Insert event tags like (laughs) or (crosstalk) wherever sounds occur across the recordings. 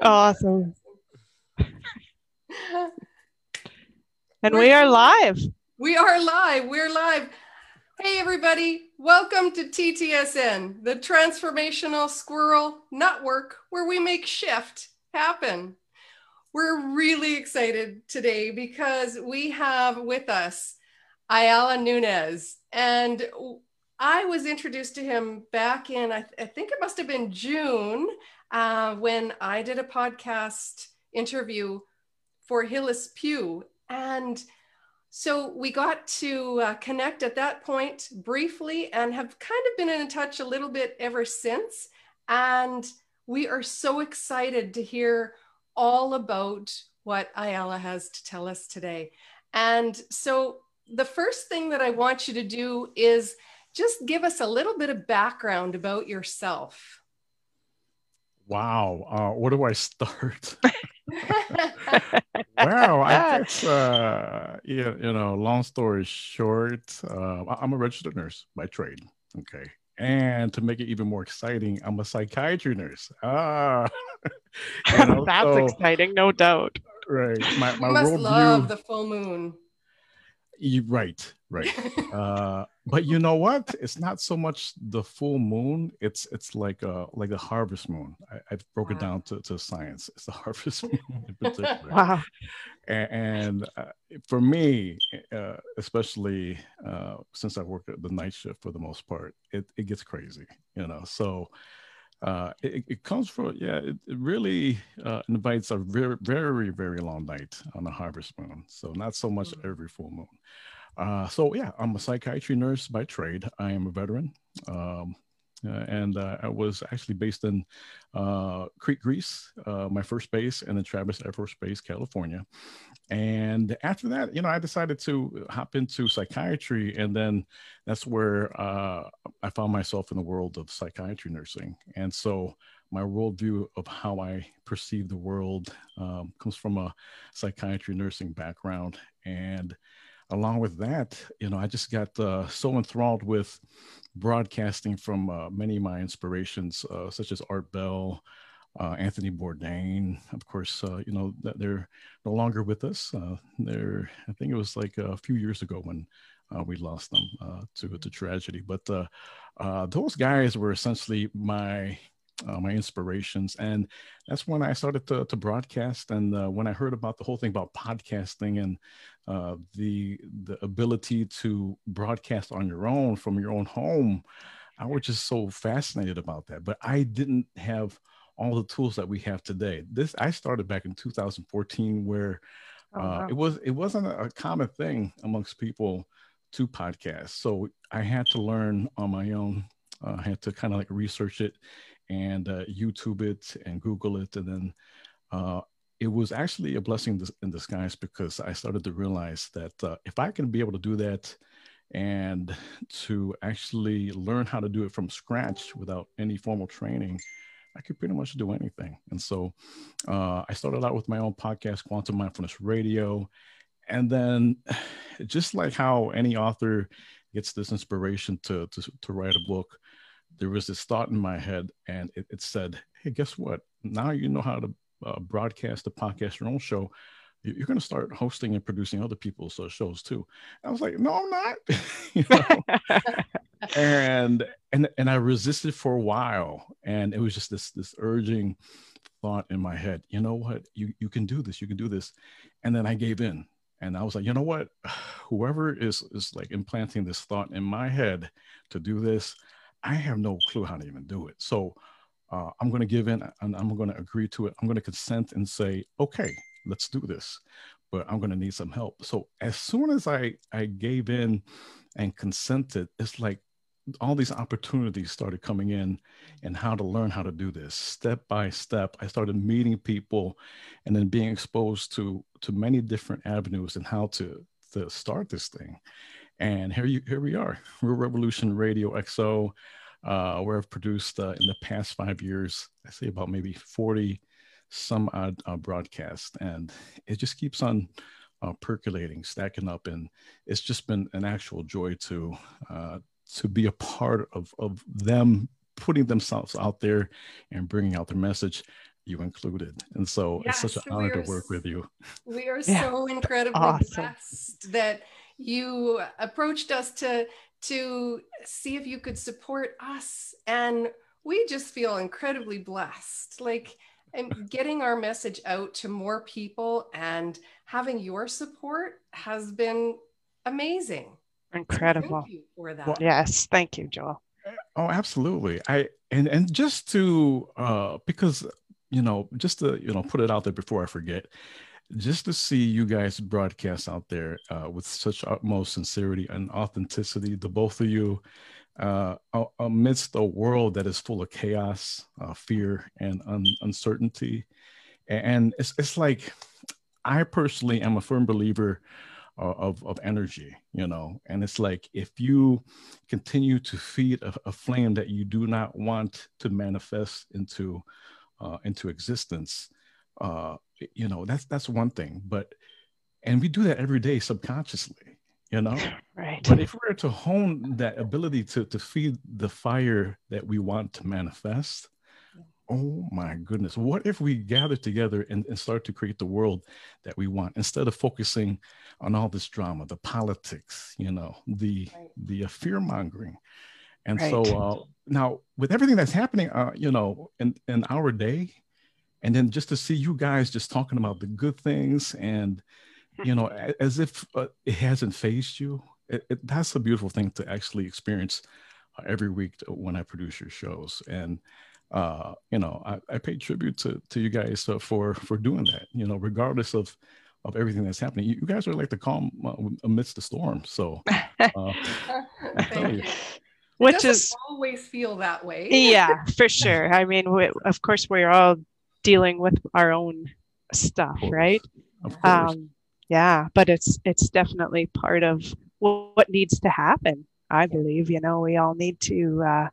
Awesome. (laughs) and we are live. We are live. We're live. Hey, everybody. Welcome to TTSN, the Transformational Squirrel Network, where we make shift happen. We're really excited today because we have with us Ayala Nunez. And I was introduced to him back in, I, th- I think it must have been June, uh, when I did a podcast interview for Hillis Pew. And so we got to uh, connect at that point briefly and have kind of been in touch a little bit ever since. And we are so excited to hear all about what Ayala has to tell us today. And so the first thing that I want you to do is just give us a little bit of background about yourself. Wow. Uh, where do I start? (laughs) wow. I guess, uh, yeah, you know, long story short, uh, I'm a registered nurse by trade. Okay. And to make it even more exciting, I'm a psychiatry nurse. Ah, (laughs) you (laughs) know, that's so, exciting, no doubt. Right. My, my you must love the full moon. You, right, right. uh, but you know what? It's not so much the full moon. It's it's like a like a harvest moon. I, have broken wow. down to, to science. It's the (laughs) harvest (laughs) moon in particular. wow. And, and uh, for me, uh, especially uh, since I work at the night shift for the most part, it, it gets crazy. You know, so uh, it, it, comes from yeah it, it really uh, invites a very very very long night on the harvest moon so not so much mm-hmm. every full moon uh, so yeah i'm a psychiatry nurse by trade i am a veteran um, uh, and uh, I was actually based in uh, Crete, Greece, uh, my first base, and then Travis Air Force Base, California. And after that, you know, I decided to hop into psychiatry, and then that's where uh, I found myself in the world of psychiatry nursing. And so my worldview of how I perceive the world um, comes from a psychiatry nursing background, and along with that, you know, I just got uh, so enthralled with broadcasting from uh, many of my inspirations, uh, such as Art Bell, uh, Anthony Bourdain. Of course, uh, you know that they're no longer with us. Uh, they're, I think it was like a few years ago when we lost them to to tragedy. But those guys were essentially my uh, my inspirations. And that's when I started to, to broadcast. And uh, when I heard about the whole thing about podcasting and uh, the the ability to broadcast on your own from your own home, I was just so fascinated about that. But I didn't have all the tools that we have today. This I started back in 2014, where oh, uh, wow. it was it wasn't a common thing amongst people to podcast. So I had to learn on my own. Uh, I had to kind of like research it and uh, YouTube it and Google it. And then uh, it was actually a blessing in disguise because I started to realize that uh, if I can be able to do that and to actually learn how to do it from scratch without any formal training, I could pretty much do anything. And so uh, I started out with my own podcast, Quantum Mindfulness Radio. And then, (sighs) just like how any author gets this inspiration to, to, to write a book, there was this thought in my head, and it, it said, "Hey, guess what? Now you know how to uh, broadcast a podcast your own show. You're going to start hosting and producing other people's uh, shows too." I was like, "No, I'm not." (laughs) (laughs) and and and I resisted for a while, and it was just this this urging thought in my head. You know what? You you can do this. You can do this. And then I gave in, and I was like, you know what? (sighs) Whoever is is like implanting this thought in my head to do this, I have no clue how to even do it. So uh, I'm going to give in and I'm going to agree to it. I'm going to consent and say, okay, let's do this, but I'm going to need some help. So as soon as I, I gave in and consented, it's like all these opportunities started coming in and how to learn how to do this step by step. I started meeting people and then being exposed to, to many different avenues and how to, to start this thing. And here you here we are, Real Revolution Radio XO, uh, where I've produced uh, in the past five years, I say about maybe 40 some odd uh, broadcasts, and it just keeps on uh, percolating, stacking up, and it's just been an actual joy to uh, to be a part of of them putting themselves out there and bringing out their message you included. And so yes, it's such an honor to work with you. We are yeah. so incredibly awesome. blessed that you approached us to to see if you could support us. And we just feel incredibly blessed like and getting our message out to more people and having your support has been amazing. Incredible. So for that. Well, yes. Thank you joel. Oh absolutely. I and and just to uh because you know just to you know put it out there before i forget just to see you guys broadcast out there uh, with such utmost sincerity and authenticity, the both of you, uh, amidst a world that is full of chaos, uh, fear, and un- uncertainty. And it's, it's like, I personally am a firm believer uh, of, of energy, you know, and it's like if you continue to feed a, a flame that you do not want to manifest into uh, into existence, uh, you know that's that's one thing but and we do that every day subconsciously you know (laughs) right but if we're to hone that ability to to feed the fire that we want to manifest oh my goodness what if we gather together and, and start to create the world that we want instead of focusing on all this drama the politics you know the right. the uh, fear mongering and right. so uh, now with everything that's happening uh, you know in in our day and then just to see you guys just talking about the good things and you know (laughs) as if uh, it hasn't fazed you it, it, that's a beautiful thing to actually experience uh, every week when i produce your shows. And uh, you know I, I, pay tribute to, to you guys uh, for for doing that you know regardless of of everything that's happening. You, you guys are like the calm uh, amidst the storm. So (laughs) uh, which is always feel that way. Yeah for sure. I mean we, of course we're all dealing with our own stuff, right? Um, yeah, but it's it's definitely part of what needs to happen. I believe, you know, we all need to uh,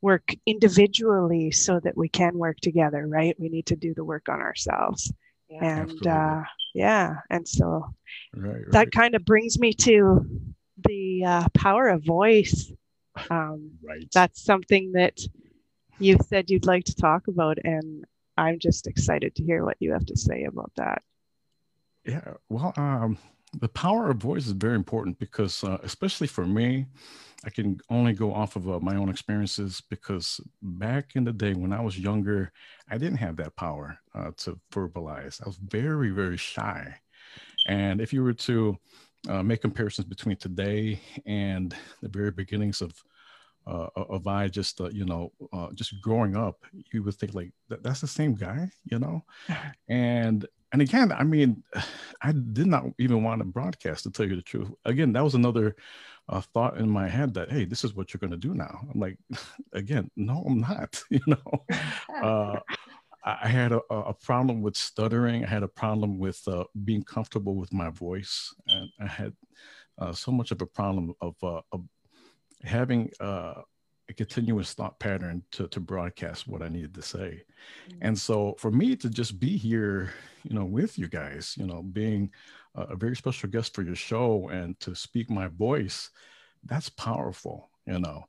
work individually so that we can work together, right? We need to do the work on ourselves. Yeah. And uh, yeah, and so right, right. that kind of brings me to the uh, power of voice. Um, right. That's something that you said you'd like to talk about, and I'm just excited to hear what you have to say about that. Yeah, well, um, the power of voice is very important because, uh, especially for me, I can only go off of uh, my own experiences because back in the day when I was younger, I didn't have that power uh, to verbalize. I was very, very shy. And if you were to uh, make comparisons between today and the very beginnings of uh, of I just uh, you know uh, just growing up, you would think like that, that's the same guy, you know, (laughs) and and again, I mean, (sighs) I did not even want to broadcast to tell you the truth. Again, that was another uh, thought in my head that hey, this is what you're going to do now. I'm like, (laughs) again, no, I'm not. (laughs) You know, uh, I had a, a, problem with stuttering. I had a problem with uh, being comfortable with my voice, and I had uh, so much of a problem of, uh, of having uh, a continuous thought pattern to, to broadcast what I needed to say. Mm-hmm. And so for me to just be here, you know, with you guys, you know, being a, a very special guest for your show and to speak my voice, that's powerful, you know.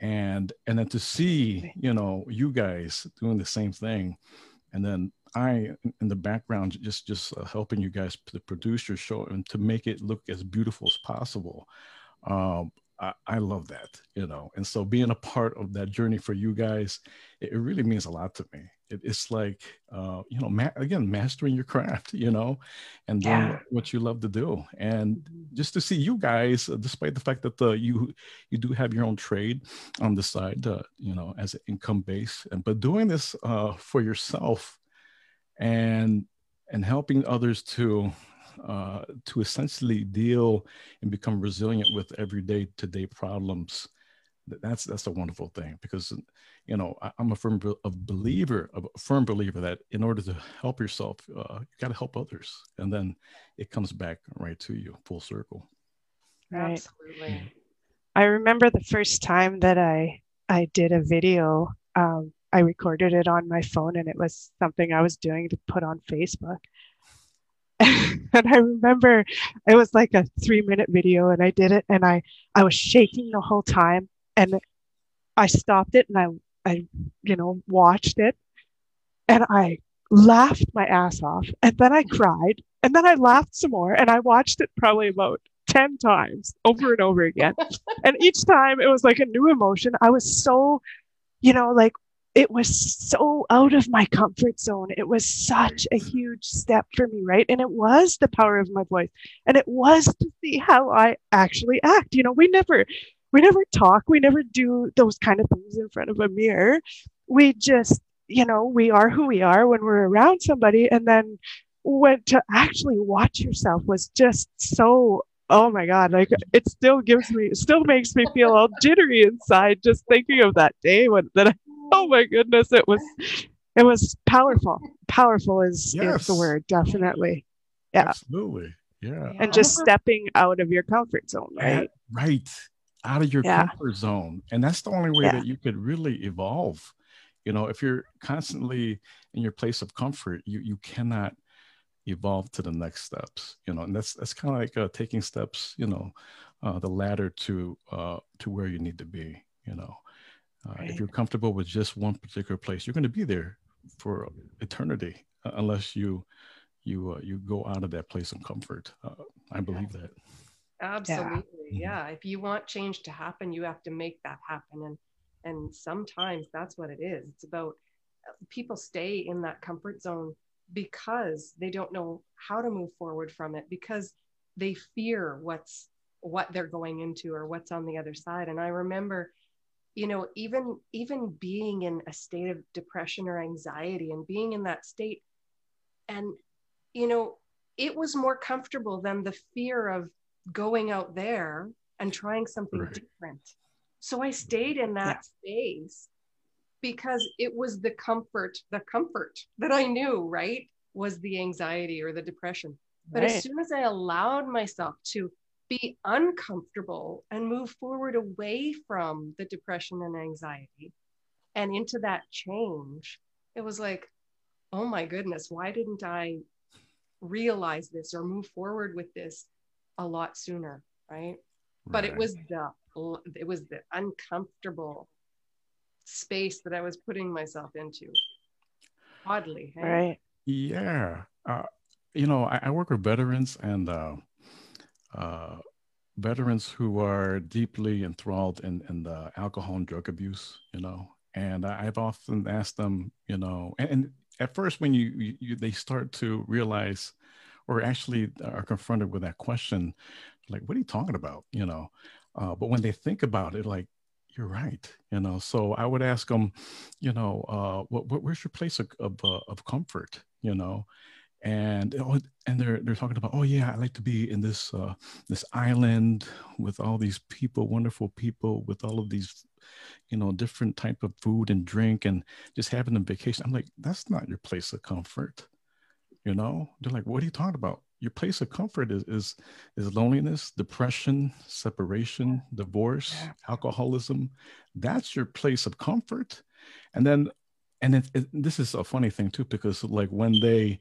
And and then to see, you know, you guys doing the same thing, and then I in the background just just uh, helping you guys to produce your show and to make it look as beautiful as possible. Um, I, I, love that, you know. And so being a part of that journey for you guys, it, it really means a lot to me. It, it's like, uh, you know, ma- again, mastering your craft, you know, and doing yeah. what you love to do. And just to see you guys, uh, despite the fact that uh, you you do have your own trade on the side, uh, you know, as an income base, and but doing this uh, for yourself and and helping others to uh, to essentially deal and become resilient with everyday to day problems. That's that's a wonderful thing because you know I, am a firm a believer a firm believer that in order to help yourself uh, you got to help others and then it comes back right to you full circle. Right. Absolutely. I remember the first time that i i did a video um, i recorded it on my phone and it was something i was doing to put on facebook (laughs) and I remember it was like a three minute video and I did it and I, I was shaking the whole time and I stopped it and I, I, you know, watched it and I, laughed my ass off, and then I cried, and then I laughed some more, and I watched it probably about 10 times over and over again. (laughs) and each time it was like a new emotion. I was so, you know, like it was so out of my comfort zone. It was such a huge step for me, right? And it was the power of my voice. And it was to see how I actually act. You know, we never we never talk, we never do those kind of things in front of a mirror. We just, you know, we are who we are when we're around somebody and then when to actually watch yourself was just so oh my god like it still gives me still makes me feel all jittery inside just thinking of that day when that I, (laughs) oh my goodness it was it was powerful. Powerful is, yes. is the word definitely. Yeah. Absolutely. Yeah. And just stepping out of your comfort zone right? Right out of your yeah. comfort zone. And that's the only way yeah. that you could really evolve. You know if you're constantly in your place of comfort you you cannot evolve to the next steps you know and that's that's kind of like uh, taking steps you know uh, the ladder to uh, to where you need to be you know uh, right. if you're comfortable with just one particular place you're going to be there for eternity uh, unless you you uh, you go out of that place of comfort. I believe that. Absolutely. Yeah. yeah. If you want change to happen you have to make that happen. And and sometimes that's what it is. It's about people stay in that comfort zone because they don't know how to move forward from it because they fear what's what they're going into or what's on the other side. And i remember you know even even being in a state of depression or anxiety and being in that state and you know it was more comfortable than the fear of going out there and trying something right. different so i stayed in that yeah. space because it was the comfort, the comfort that I knew, right, was the anxiety or the depression. But right. as soon as I allowed myself to be uncomfortable and move forward away from the depression and anxiety and into that change, it was like, oh my goodness, why didn't I realize this or move forward with this a lot sooner? Right. right. But it was the it was the uncomfortable space that I was putting myself into. Oddly, hey? right? Yeah, uh, you know, I, I, work with veterans and uh, uh, veterans who are deeply enthralled in in the alcohol and drug abuse. You know, and I've often asked them, you know, and, and at first when you, you, you they start to realize or actually are confronted with that question like what are you talking about you know uh, but when they think about it like you're right. You know, so I would ask them, you know, uh, what, what where's your place of of, uh, of comfort? You know, and oh, and they're they're talking about, oh yeah, I like to be in this uh, this island with all these people, wonderful people, with all of these, you know, different type of food and drink, and just having a vacation. I'm like, that's not your place of comfort. You know, they're like, what are you talking about? your place of comfort is is, is loneliness, depression, separation, divorce, alcoholism. That's your place of comfort. And then, and it, it, this is a funny thing too, because like when they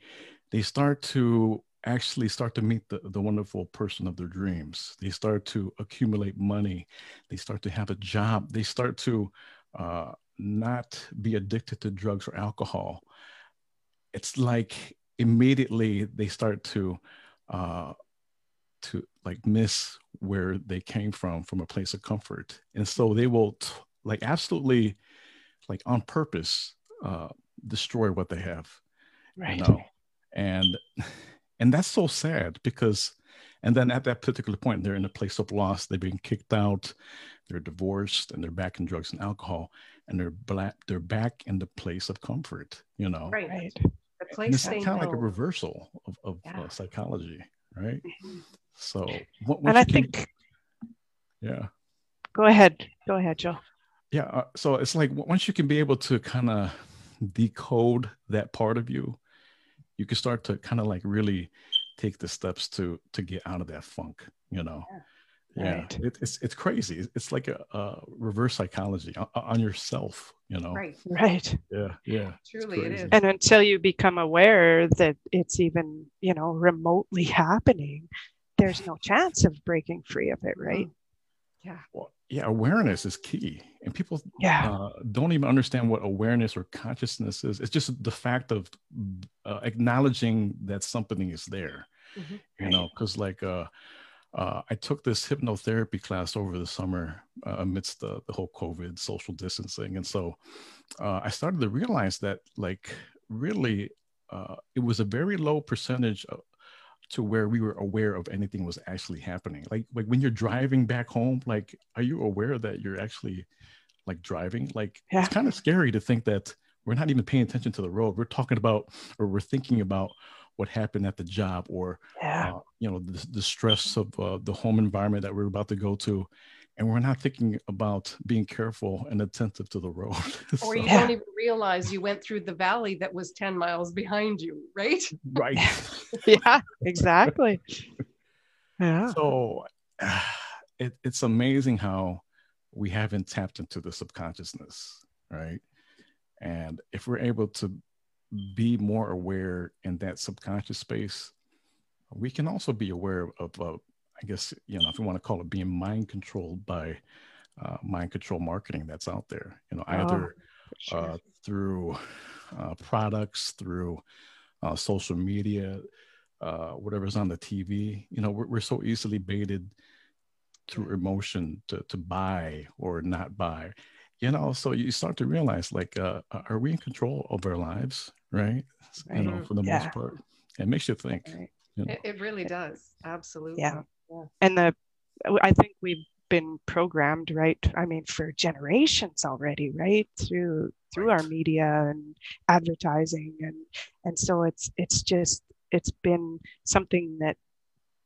they start to actually start to meet the, the wonderful person of their dreams, they start to accumulate money, they start to have a job, they start to uh, not be addicted to drugs or alcohol. It's like immediately they start to uh, to like miss where they came from from a place of comfort. And so they will t- like absolutely like on purpose uh, destroy what they have right. you know? And and that's so sad because and then at that particular point they're in a place of loss they've been kicked out they're divorced and they're back in drugs and alcohol and they're black they're back in the place of comfort you know right, right place it's kind of like a reversal of, of yeah. uh, psychology, right? Mm-hmm. So, what, and I can, think, yeah. Go ahead. Go ahead, Joe. Yeah. Uh, so it's like once you can be able to kind of decode that part of you, you can start to kind of like really take the steps to to get out of that funk. You know. Yeah. Yeah it, it's it's crazy. It's like a, a reverse psychology on, on, yourself you know? Right. Right. Yeah yeah. Truly it is. And until you become aware that it's even you know remotely happening there's no chance of breaking free of it right Yeah. Well, yeah, awareness is key. And people Yeah. uh, don't even understand what awareness or consciousness is. It's just the fact of uh, acknowledging that something is there, Mhm. you know, because like uh, uh, I took this hypnotherapy class over the summer uh, amidst the, the whole COVID social distancing. And so uh, I started to realize that, like, really, uh, it was a very low percentage of, to where we were aware of anything was actually happening. Like, like when you're driving back home, like, are you aware that you're actually like driving? Like, Yeah. it's kind of scary to think that we're not even paying attention to the road. We're talking about, or we're thinking about what happened at the job or Yeah. uh, you know the, the stress of uh, the home environment that we're about to go to and we're not thinking about being careful and attentive to the road (laughs) Or you Yeah. don't even realize you went through the valley that was 10 miles behind you, right? right (laughs) (laughs) yeah. Exactly. Yeah. so (sighs) it, it's amazing how we haven't tapped into the subconsciousness right and if we're able to be more aware in that subconscious space we can also be aware of uh, i guess you know if you want to call it being mind controlled by uh, mind control marketing that's out there you know Oh, either Sure. uh, through uh, products, through uh, social media, uh, whatever's on the TV. You know, we're, we're so easily baited through emotion to, to buy or not buy. You know, so you start to realize, like, uh, are we in control of our lives? Right? You know, for the Yeah. most part, it makes you think. Right. You know? It, it really does. Absolutely. Yeah. And the i think we've been programmed right i mean for generations already right through through our media and advertising and and so it's it's just it's been something that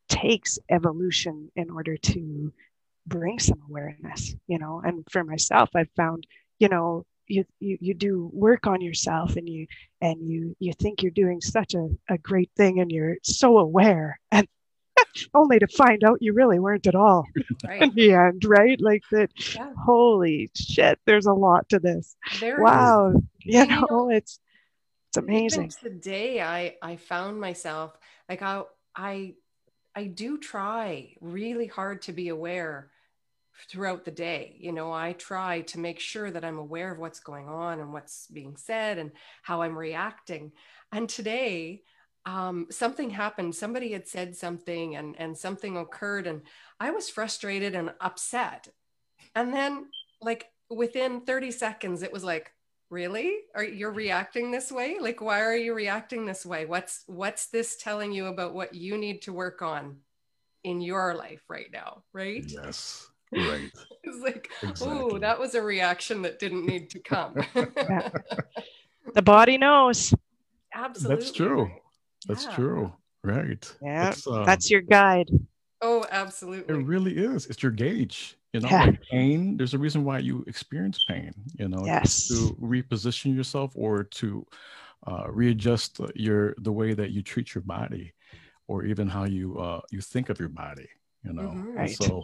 takes evolution in order to bring some awareness you know and for myself i've found you know you, you you do work on yourself and you and you you think you're doing such a, a great thing and you're so aware and (laughs) only to find out you really weren't at all (laughs) in the end right like that Yeah. holy shit there's a lot to this There is. wow you And you know know, it's it's amazing Even today, I I found myself like I I I do try really hard to be aware throughout the day. You know, I try to make sure that I'm aware of what's going on and what's being said and how I'm reacting. And today, um, something happened. Somebody had said something, and and something occurred, and I was frustrated and upset. And then, like within 30 seconds, it was like, really? Are you're reacting this way? Like why are you reacting this way? What's what's this telling you about what you need to work on in your life right now? Right? Yes, right. (laughs) it's like oh that was a reaction that didn't need to come. (laughs) (laughs) The body knows. Absolutely that's true. Right. That's Yeah. true. Right. yeah It's, uh, that's your guide oh absolutely. It really is. It's your gauge. You know, Yeah. like pain. There's a reason why you experience pain. You know, Yes. to reposition yourself or to uh, readjust your the way that you treat your body, or even how you uh, you think of your body. You know, Mhm. Right. so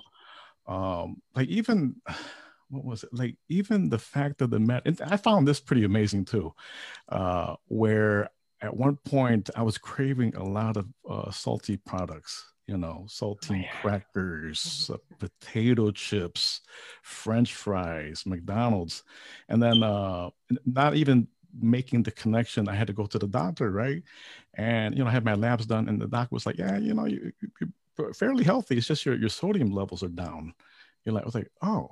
um, like even (sighs) what was it like even the fact of the met and i found this pretty amazing too uh, where at one point i was craving a lot of uh, salty products you know saltine yeah. crackers uh, potato chips french fries mcdonald's. And then uh, not even making the connection i had to go to the doctor right? And you know i had my labs done and the doc was like yeah you know you, you're fairly healthy. It's just your, your sodium levels are down. You're like, I was like, oh,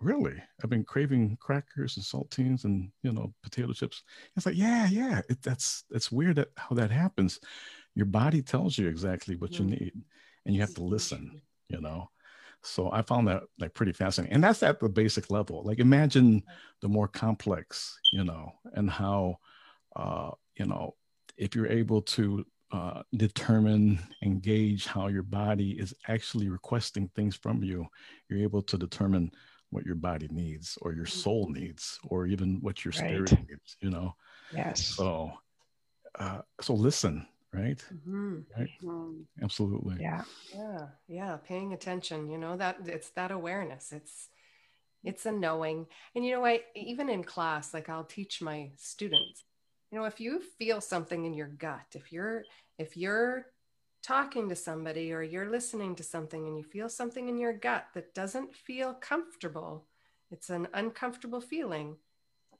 really? I've been craving crackers and saltines and you know potato chips. It's like, yeah, yeah. It, that's that's weird that how that happens. Your body tells you exactly what you Mhm. need, and you have to listen. You know. So I found that like pretty fascinating, and that's at the basic level. Like imagine the more complex, you know, and how, uh, you know, if you're able to uh, determine, engage how your body is actually requesting things from you, you're able to determine what your body needs or your soul needs or even what your spirit needs, you know? yes. So, uh, so listen, right? Mhm. Mm, Absolutely. yeah. Yeah. Yeah. Paying attention you know that it's that awareness. It's it's a knowing. And you know i even in class like i'll teach my students you know if you feel something in your gut if you're if you're talking to somebody or you're listening to something and you feel something in your gut that doesn't feel comfortable, it's an uncomfortable feeling.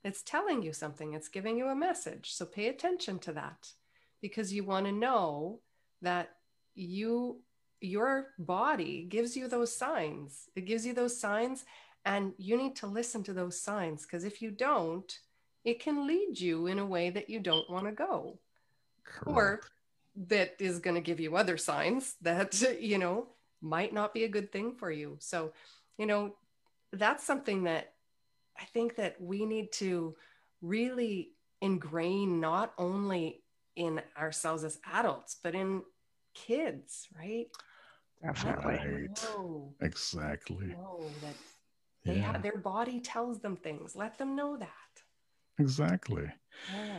It's telling you something, it's giving you a message. So pay attention to that because you want to know that you your body gives you those signs. It gives you those signs and you need to listen to those signs because if you don't, it can lead you in a way that you don't want to go. Correct. Or that is going to give you other signs that (laughs) you know might not be a good thing for you. So you know that's something that i think that we need to really ingrain not only in ourselves as adults but in kids right? Definitely. Right. exactly. Know that they yeah. have their body tells them things. Let them know that. Exactly. Yeah.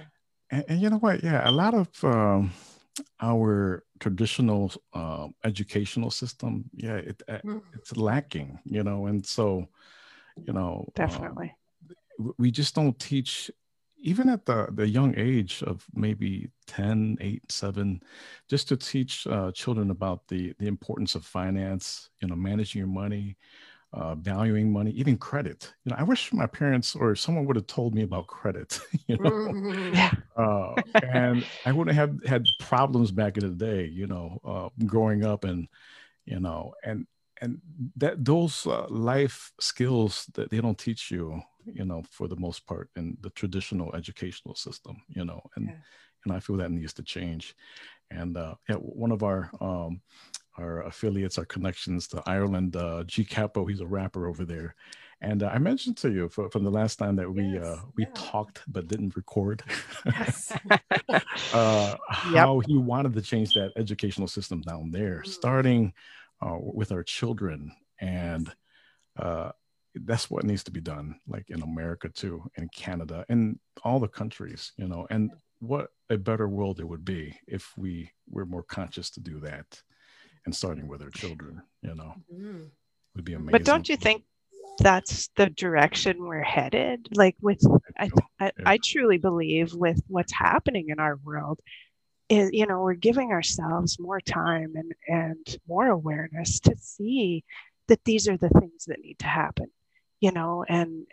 and, and you know what? Yeah a lot of um our traditional uh, educational system, yeah, it, mm. it's lacking, you know, and so, you know, um, definitely, we just don't teach, even at the the young age of maybe 10, 8, 7, just to teach uh, children about the the importance of finance, you know, managing your money, uh, valuing money, even credit. You know, I wish my parents or someone would have told me about credit. (laughs) You know, mm-hmm. uh, and I wouldn't have had problems back in the day. You know, uh, growing up and you know, and and that those uh, life skills that they don't teach you, you know, for the most part in the traditional educational system. You know, and yeah. and I feel that needs to change. And uh, yeah, one of our um, our affiliates, our connections to Ireland. Uh, G Capo, he's a rapper over there. And uh, I mentioned to you for, from the last time that we yes, uh, we yeah. talked but didn't record yes. (laughs) uh, how yep. he wanted to change that educational system down there, mm. starting uh, with our children, and uh, that's what needs to be done, like in America too, in Canada, and all the countries, you know. And what a better world it would be if we were more conscious to do that and starting with our children, you know, mm-hmm. would be amazing. But don't you think that's the direction we're headed? Like with, I, I, I truly believe with what's happening in our world, is, you know, we're giving ourselves more time and, and more awareness to see that these are the things that need to happen, you know, and,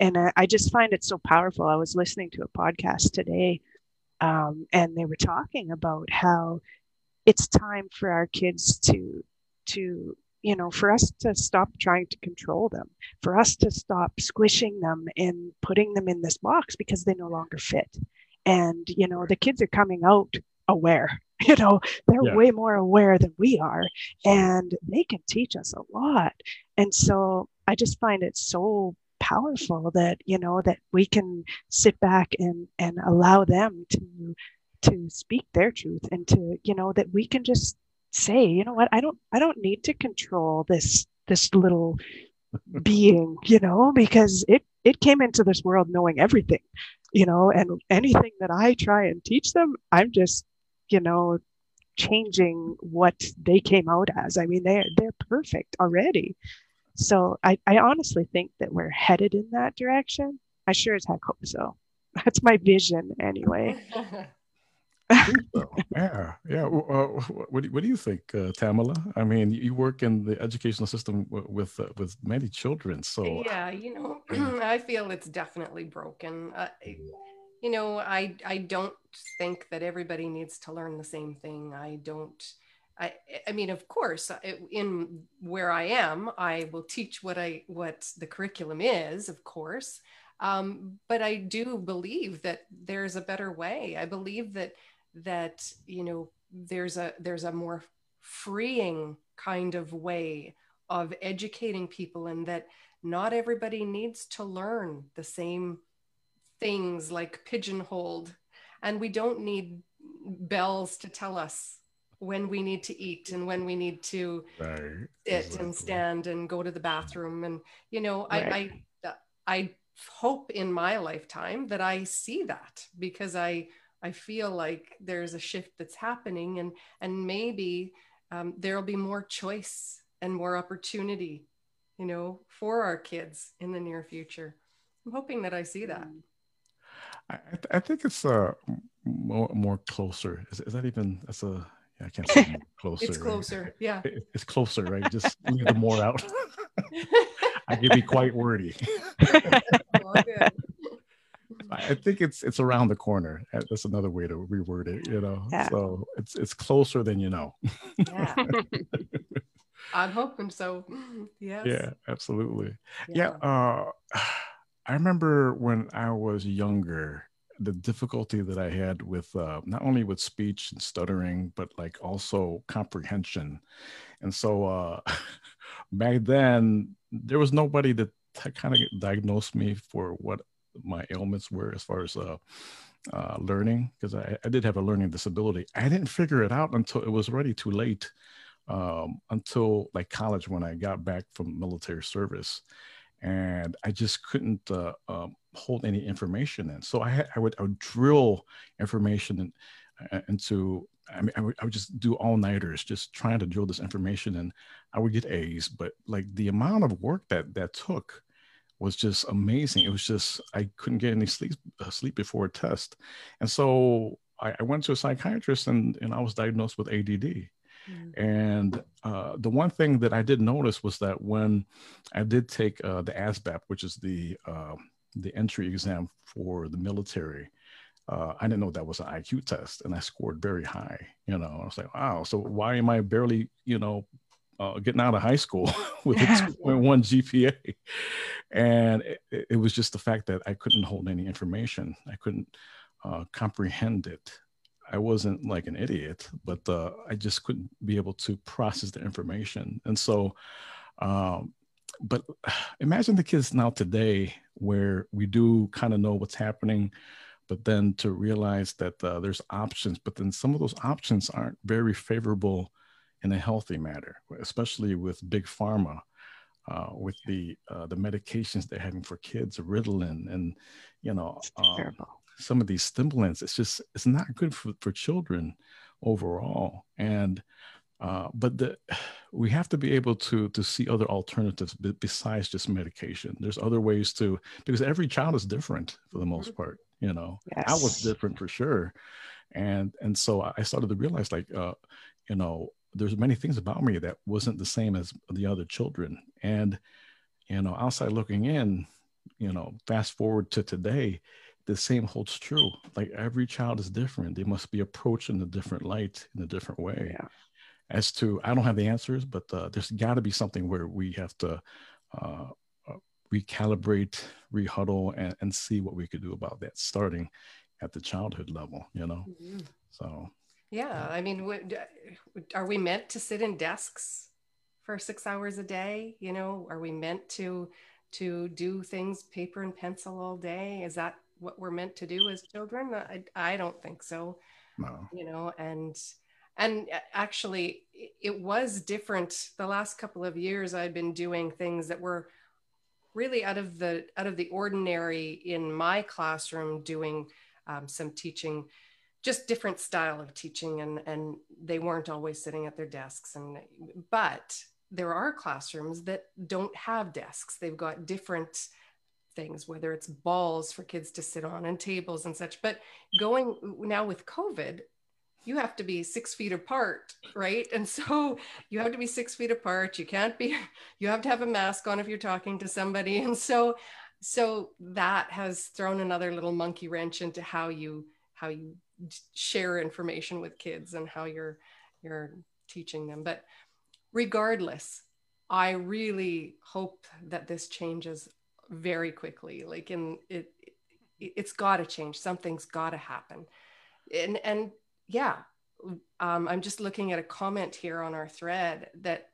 and I just find it so powerful. I was listening to a podcast today um, and they were talking about how it's time for our kids to to you know for us to stop trying to control them for us to stop squishing them and putting them in this box because they no longer fit and you know the kids are coming out aware (laughs) you know they're yeah. way more aware than we are and they can teach us a lot and so i just find it so powerful that you know that we can sit back and and allow them to to speak their truth and to you know that we can just say you know what? I don't i don't need to control this this little (laughs) being you know because it it came into this world knowing everything you know and anything that i try and teach them i'm just you know changing what they came out as. I mean they're they're perfect already. So i i honestly think that we're headed in that direction. I sure as heck hope so. (laughs) That's my vision anyway (laughs) so. yeah, yeah. Uh, what, do, what do you think, uh, Tamala? I mean, you work in the educational system with uh, with many children, so yeah, you know, (clears throat) I feel it's definitely broken. Uh, you know, I I don't think that everybody needs to learn the same thing. I don't. I, I mean, of course, in where I am, I will teach what I what the curriculum is, of course. Um, but I do believe that there's a better way. I believe that that you know there's a there's a more freeing kind of way of educating people and that not everybody needs to learn the same things like pigeonholed and we don't need bells to tell us when we need to eat and when we need to right. sit exactly. and stand and go to the bathroom and you know right. I, I i hope in my lifetime that i see that because i I feel like there's a shift that's happening, and and maybe um, there'll be more choice and more opportunity, you know, for our kids in the near future. I'm hoping that I see that. I, I think it's uh more more closer. Is, is that even that's a I can't say (laughs) closer. It's closer. Yeah. It, it's closer, right? Just (laughs) leave the more out. (laughs) I can be quite wordy. I think it's it's around the corner. That's another way to reword it, you know. Yeah. So it's it's closer than you know. yeah. (laughs) I'm hoping so. (laughs) Yes. Yeah, absolutely. Yeah. yeah uh, (sighs) I remember when I was younger, the difficulty that I had with uh, not only with speech and stuttering, but like also comprehension. And so uh, (laughs) back then, there was nobody that kind of diagnosed me for what my ailments were as far as uh, uh, learning, because I, I, did have a learning disability. I didn't figure it out until it was already too late, um, until like college when I got back from military service and I just couldn't uh, um, hold any information in. So I, had, I, would, I would drill information in, uh, into. I mean, I would, I would just do all nighters, just trying to drill this information, and I would get A's. But like the amount of work that that took was just amazing. It was just I couldn't get any sleep uh, sleep before a test, and so I, I went to a psychiatrist, and and I was diagnosed with ADD. Mm-hmm. And uh, the one thing that I did notice was that when I did take uh, the ASVAB, which is the uh, the entry exam for the military, uh, I didn't know that was an IQ test, and I scored very high. You know, I was like, wow. So why am I barely, you know, uh, getting out of high school (laughs) with a 2.1 GPA? And it, it, was just the fact that I couldn't hold any information. I couldn't uh, comprehend it. I wasn't like an idiot, but uh, I just couldn't be able to process the information. And so, um, but (sighs) imagine the kids now today where we do kind of know what's happening, but then to realize that uh, there's options, but then some of those options aren't very favorable in a healthy manner, especially with big pharma. Uh, with the uh, the medications they're having for kids, Ritalin, and you know, um, some of these stimulants it's just it's not good for, for children overall and uh, but the, (sighs) we have to be able to to see other alternatives besides just medication there's other ways to because every child is different for the most mm-hmm. part you know yes. i was different for sure and and so i started to realize like uh you know there's many things about me that wasn't the same as the other children and you know outside looking in you know fast forward to today the same holds true. Like every child is different. They must be approached in a different light, in a different way. Yeah. As to, I don't have the answers, but uh, there's got to be something where we have to uh, uh, recalibrate, rehuddle, and, and see what we could do about that, starting at the childhood level. You know, mm-hmm. so. Yeah, I mean, are we meant to sit in desks for six hours a day? You know, are we meant to to do things paper and pencil all day? Is that what we're meant to do as children i, I don't think so no. you know and and actually it was different the last couple of years i've been doing things that were really out of the out of the ordinary in my classroom doing um, some teaching just different style of teaching and and they weren't always sitting at their desks and but there are classrooms that don't have desks they've got different things, whether it's balls for kids to sit on and tables and such. But going now with COVID, you have to be six feet apart, right? And so you have to be six feet apart. You can't be, you have to have a mask on if you're talking to somebody. And so, so that has thrown another little monkey wrench into how you, how you share information with kids and how you're, you're teaching them. But regardless, I really hope that this changes very quickly. Like in it, it it's got to change. Something's got to happen. And and yeah um, i'm just looking at a comment here on our thread that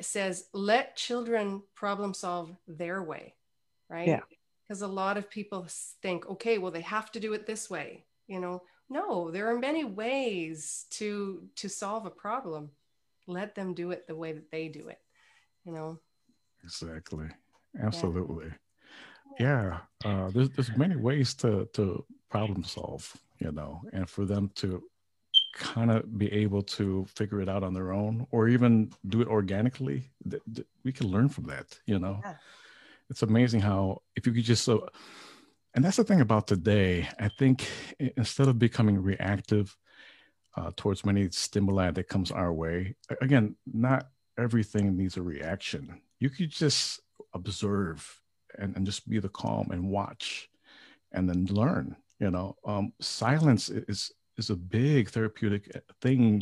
says let children problem solve their way right? Yeah. Because a lot of people think okay well they have to do it this way you know no there are many ways to to solve a problem. Let them do it the way that they do it you know? Exactly. Absolutely. Yeah yeah uh, there's, there's many ways to to problem solve you know and for them to kind of be able to figure it out on their own or even do it organically th- th- we can learn from that you know? Yeah. it's amazing how if you could just so and that's the thing about today i think instead of becoming reactive uh, towards many stimuli that comes our way. Again, not everything needs a reaction. You could just observe and, and just be the calm and watch and then learn. You know, um, silence is is a big therapeutic uh, thing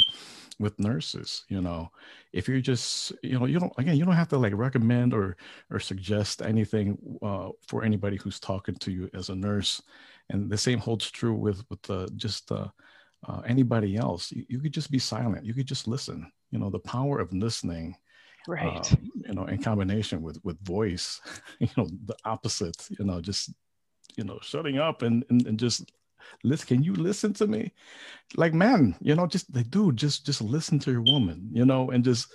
with nurses you know? If you're just you know you don't again you don't have to like recommend or or suggest anything uh, for anybody who's talking to you as a nurse. And the same holds true with with uh, just uh, uh, anybody else. You, you, could just be silent. You could just listen. You know the power of listening right. uh, you know in combination with with voice (laughs) you know the opposite you know just you know shutting up and and, and just listen can you listen to me? Like man you know just they do just just listen to your woman you know and just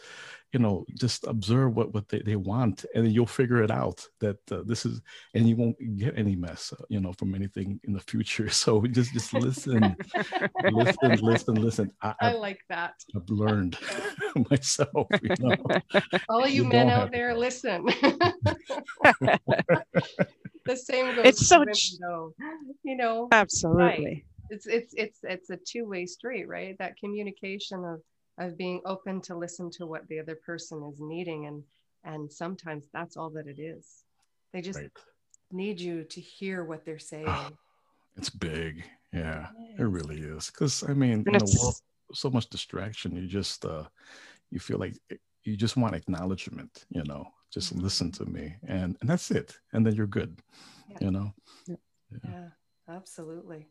you know just observe what what they, they want and then you'll figure it out that uh, this is and you won't get any mess uh, you know from anything in the future. (laughs) So just just listen listen listen listen. I, I, like that. I've learned (laughs) myself you know. All you, you men out there listen. (laughs) The same goes it's so though. you know absolutely. Right. it's it's it's it's a two-way street right? That communication of of being open to listen to what the other person is needing and and sometimes that's all that it is. They just right. need you to hear what they're saying. (sighs) It's big. Yeah it, it really is. Because i mean in the world so much distraction you just uh you feel like you just want acknowledgement you know just mm-hmm. listen to me and and that's it and then you're good yeah. you know? Yeah. yeah absolutely.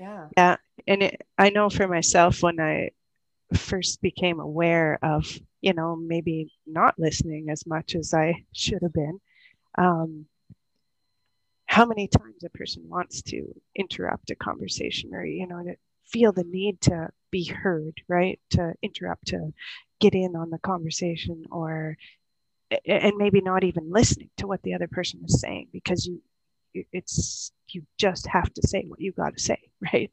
Yeah. Yeah and it, i know for myself when i first became aware of you know maybe not listening as much as i should have been um, how many times a person wants to interrupt a conversation or you know to feel the need to be heard right to interrupt to get in on the conversation or and maybe not even listening to what the other person is saying because you it's you just have to say what you got to say (laughs) right?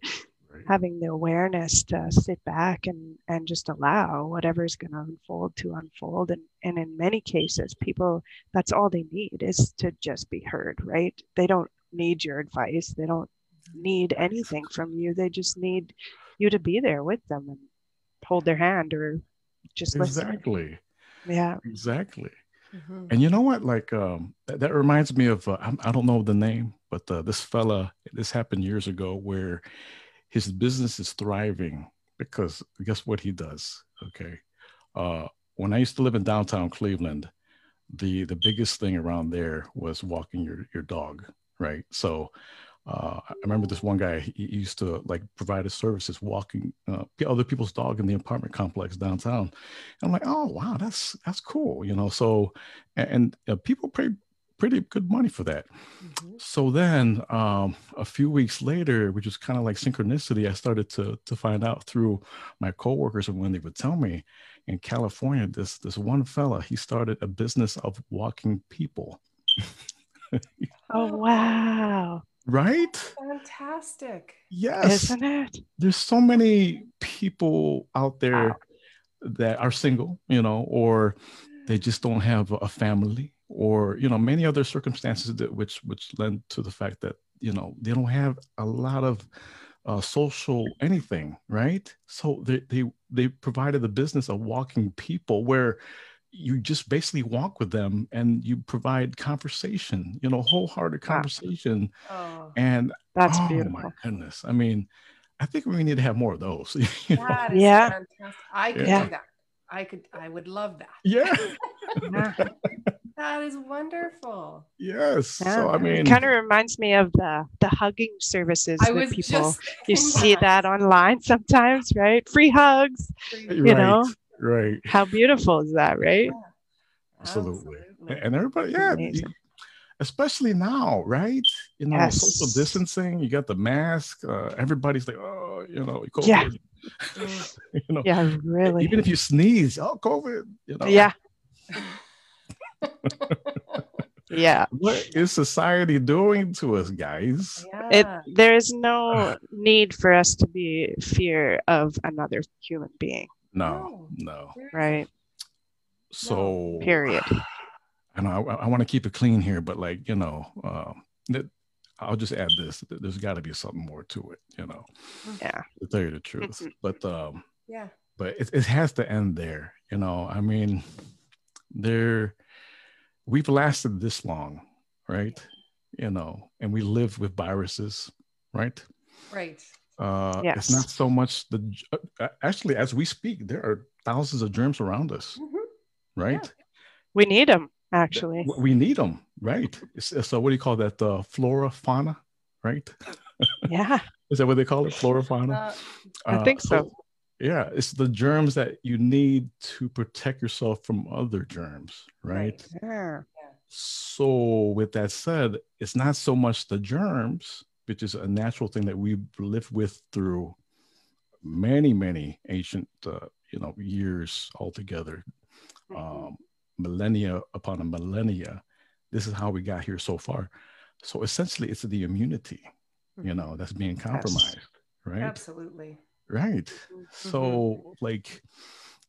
Right having the awareness to sit back and and just allow whatever's going to unfold to unfold and and in many cases people that's all they need is to just be heard right they don't need your advice they don't need anything from you they just need you to be there with them and hold their hand or just listen. exactly listen. yeah exactly Mm-hmm. And you know what? Like um, that, that reminds me of uh, I, I, don't know the name, but uh, this fella. This happened years ago where his business is thriving because guess what he does? Okay, uh, when I used to live in downtown Cleveland, the the biggest thing around there was walking your your dog, right? So uh, I remember this one guy, he used to like provide his services walking uh, other people's dog in the apartment complex downtown. And I'm like, oh, wow, that's, that's cool. You know, so, and, and uh, people pay pretty good money for that. Mm-hmm. So then um, a few weeks later, which was kind of like synchronicity, I started to, to find out through my coworkers and when they would tell me in California, this, this one fella, he started a business of walking people. (laughs) oh, wow right fantastic yes isn't it there's so many people out there wow. that are single you know or they just don't have a family or you know many other circumstances that which which lend to the fact that you know they don't have a lot of uh, social anything right so they, they they provided the business of walking people where you just basically walk with them and you provide conversation, you know, wholehearted conversation. Oh, and that's oh beautiful. my goodness. I mean, I think we need to have more of those. (laughs) yeah. Fantastic. I could yeah. do that. I could, I would love that. Yeah. (laughs) that is wonderful. Yes. Yeah. So I mean, it kind of reminds me of the the hugging services I that people you see that. that online sometimes, right? Free hugs. You right. know, right how beautiful is that right yeah. absolutely. absolutely. and everybody yeah especially now right you know yes. social distancing you got the mask uh, everybody's like oh you know COVID. yeah (laughs) you know yeah really even if you sneeze oh covid you know yeah (laughs) yeah what is society doing to us guys yeah. it there is no need for us to be fear of another human being no, no. Right. So, period. (sighs) And I, I want to keep it clean here, but like, you know, uh, that I'll just add this. There's got to be something more to it, you know. Yeah. To tell you the truth, but um, Yeah. but it, it has to end there, you know. I mean, there, we've lasted this long, right? You know, and we live with viruses, right? Right. Uh, Yes. It's not so much the uh, actually as we speak, there are thousands of germs around us, Mhm. right? We need them actually. We need them, right? So what do you call that? Uh, flora, fauna, right? Yeah. (laughs) Is that what they call it? Flora, fauna. Uh, I Uh, think so. Yeah, it's the germs that you need to protect yourself from other germs, right? Right. Yeah. So, with that said, it's not so much the germs, which is a natural thing that we've lived with through many, many ancient, uh, you know, years altogether, Mm-hmm. um, millennia upon a millennia. This is how we got here so far. So, essentially, it's the immunity, you know, that's being compromised, right? Absolutely. Right. Mhm. So, like,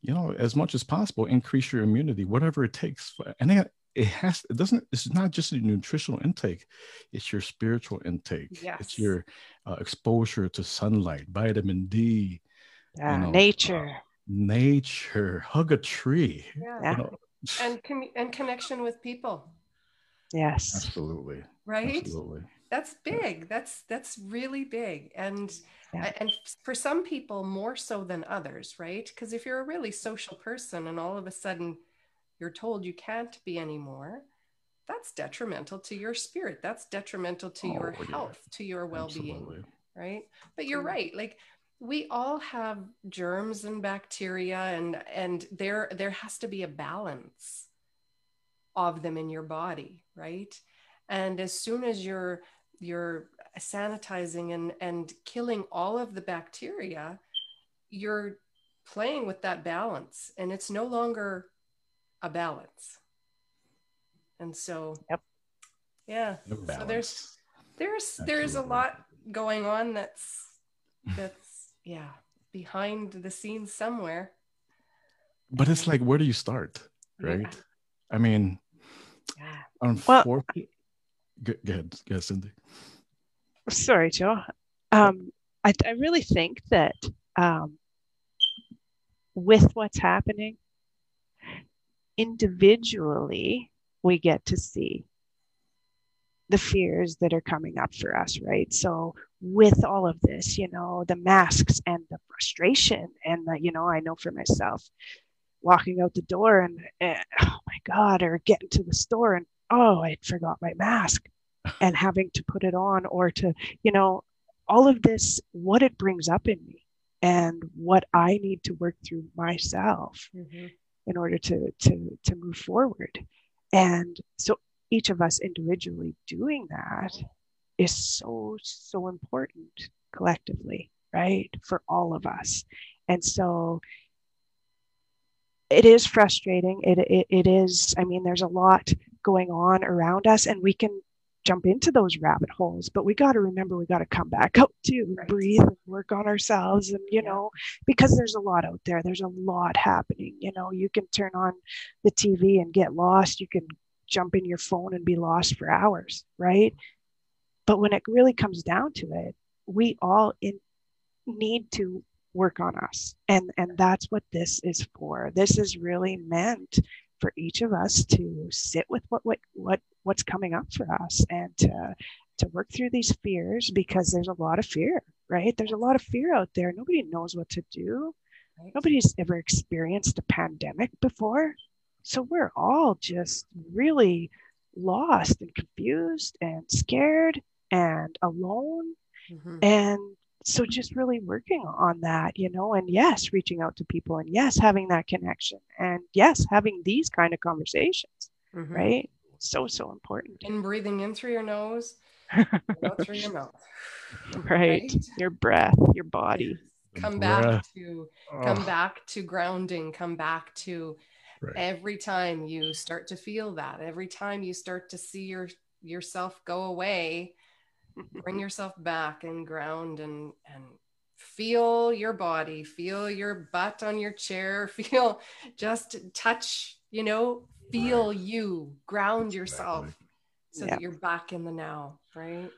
you know, as much as possible, increase your immunity, whatever it takes. For, and it, it has, it doesn't, it's not just a nutritional intake, it's your spiritual intake. Yes. It's your uh, exposure to sunlight, vitamin D, Yeah. know, Nature. nature, hug a tree. Yeah. Yeah. You know, And commu- and connection with people, yes. absolutely. right? Absolutely. That's big. That's that's really big. And Yeah. and for some people more so than others, right? Because if you're a really social person and all of a sudden you're told you can't be anymore, that's detrimental to your spirit. That's detrimental to your Oh, yeah. health, to your well-being. Absolutely. right but you're right like we all have germs and bacteria and and there there has to be a balance of them in your body right and as soon as you're you're sanitizing and and killing all of the bacteria you're playing with that balance and it's no longer a balance and so Yep. yeah The so there's balance. there's there's a lot going on that's (laughs) that's yeah behind the scenes somewhere But it's like, where do you start? Right. Yeah. I mean, yeah unfortunately, go, go ahead, go Cindy. Sorry, Joe. Um, I, I really think that um, with what's happening, individually, we get to see the fears that are coming up for us, right? So, with all of this, you know, the masks and the frustration, and the, you know, I know for myself, walking out the door and, and oh my God, or getting to the store and oh, I forgot my mask and having to put it on or to, you know, all of this, what it brings up in me and what I need to work through myself Mhm. in order to to to move forward. And so each of us individually doing that is so so important collectively, right? For all of us. And so it is frustrating. It, it it is, I mean, there's a lot going on around us and we can jump into those rabbit holes, but we got to remember we got to come back (laughs) out too, Right. breathe and work on ourselves and you Yeah. know, because there's a lot out there. There's a lot happening. You know, you can turn on the TV and get lost. You can jump in your phone and be lost for hours, right? But when it really comes down to it, we all in, need to work on us. And and that's what this is for. This is really meant for each of us to sit with what what what what's coming up for us and to to work through these fears because there's a lot of fear, right? There's a lot of fear out there. Nobody knows what to do. Nobody's ever experienced a pandemic before. So we're all just really lost and confused and scared and alone. Mhm. And so just really working on that, you know, and yes, reaching out to people and yes, having that connection and yes, having these kind of conversations, Mhm. right? So, so important. and breathing in through your nose and out through your (laughs) mouth right. Right. Your breath, your body. come Breath. back to come Oh, back to grounding come back to right. every time you start to feel that every time you start to see your yourself go away bring yourself back and ground and and feel your body feel your butt on your chair (laughs) feel just touch you know feel you ground yourself Exactly. so Yeah. that you're back in the now right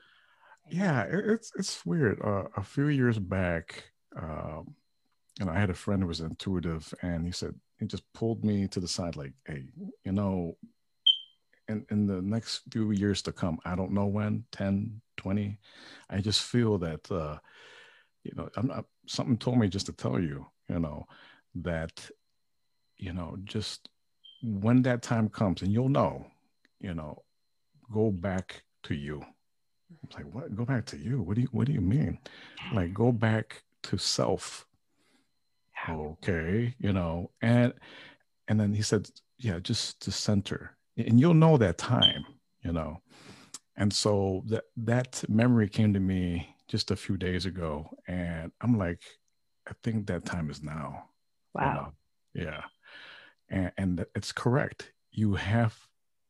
yeah, it's it's weird. Uh, a few years back, um, know, I had a friend who was intuitive, and he said he just pulled me to the side, like, "Hey, you know, in in the next few years to come, I don't know when, 10, 20, I just feel that, uh, you know, I'm not, something told me just to tell you, you know, that, you know, just when that time comes, and you'll know, you know, go back to you." I'm like, what? Go back to you? What do you What do you mean? Like, go back to self. Okay, you know, and and then he said, yeah, just to center, and you'll know that time, you know. And so that that memory came to me just a few days ago, and I'm like, I think that time is now. Wow. You know? Yeah, and and it's correct. You have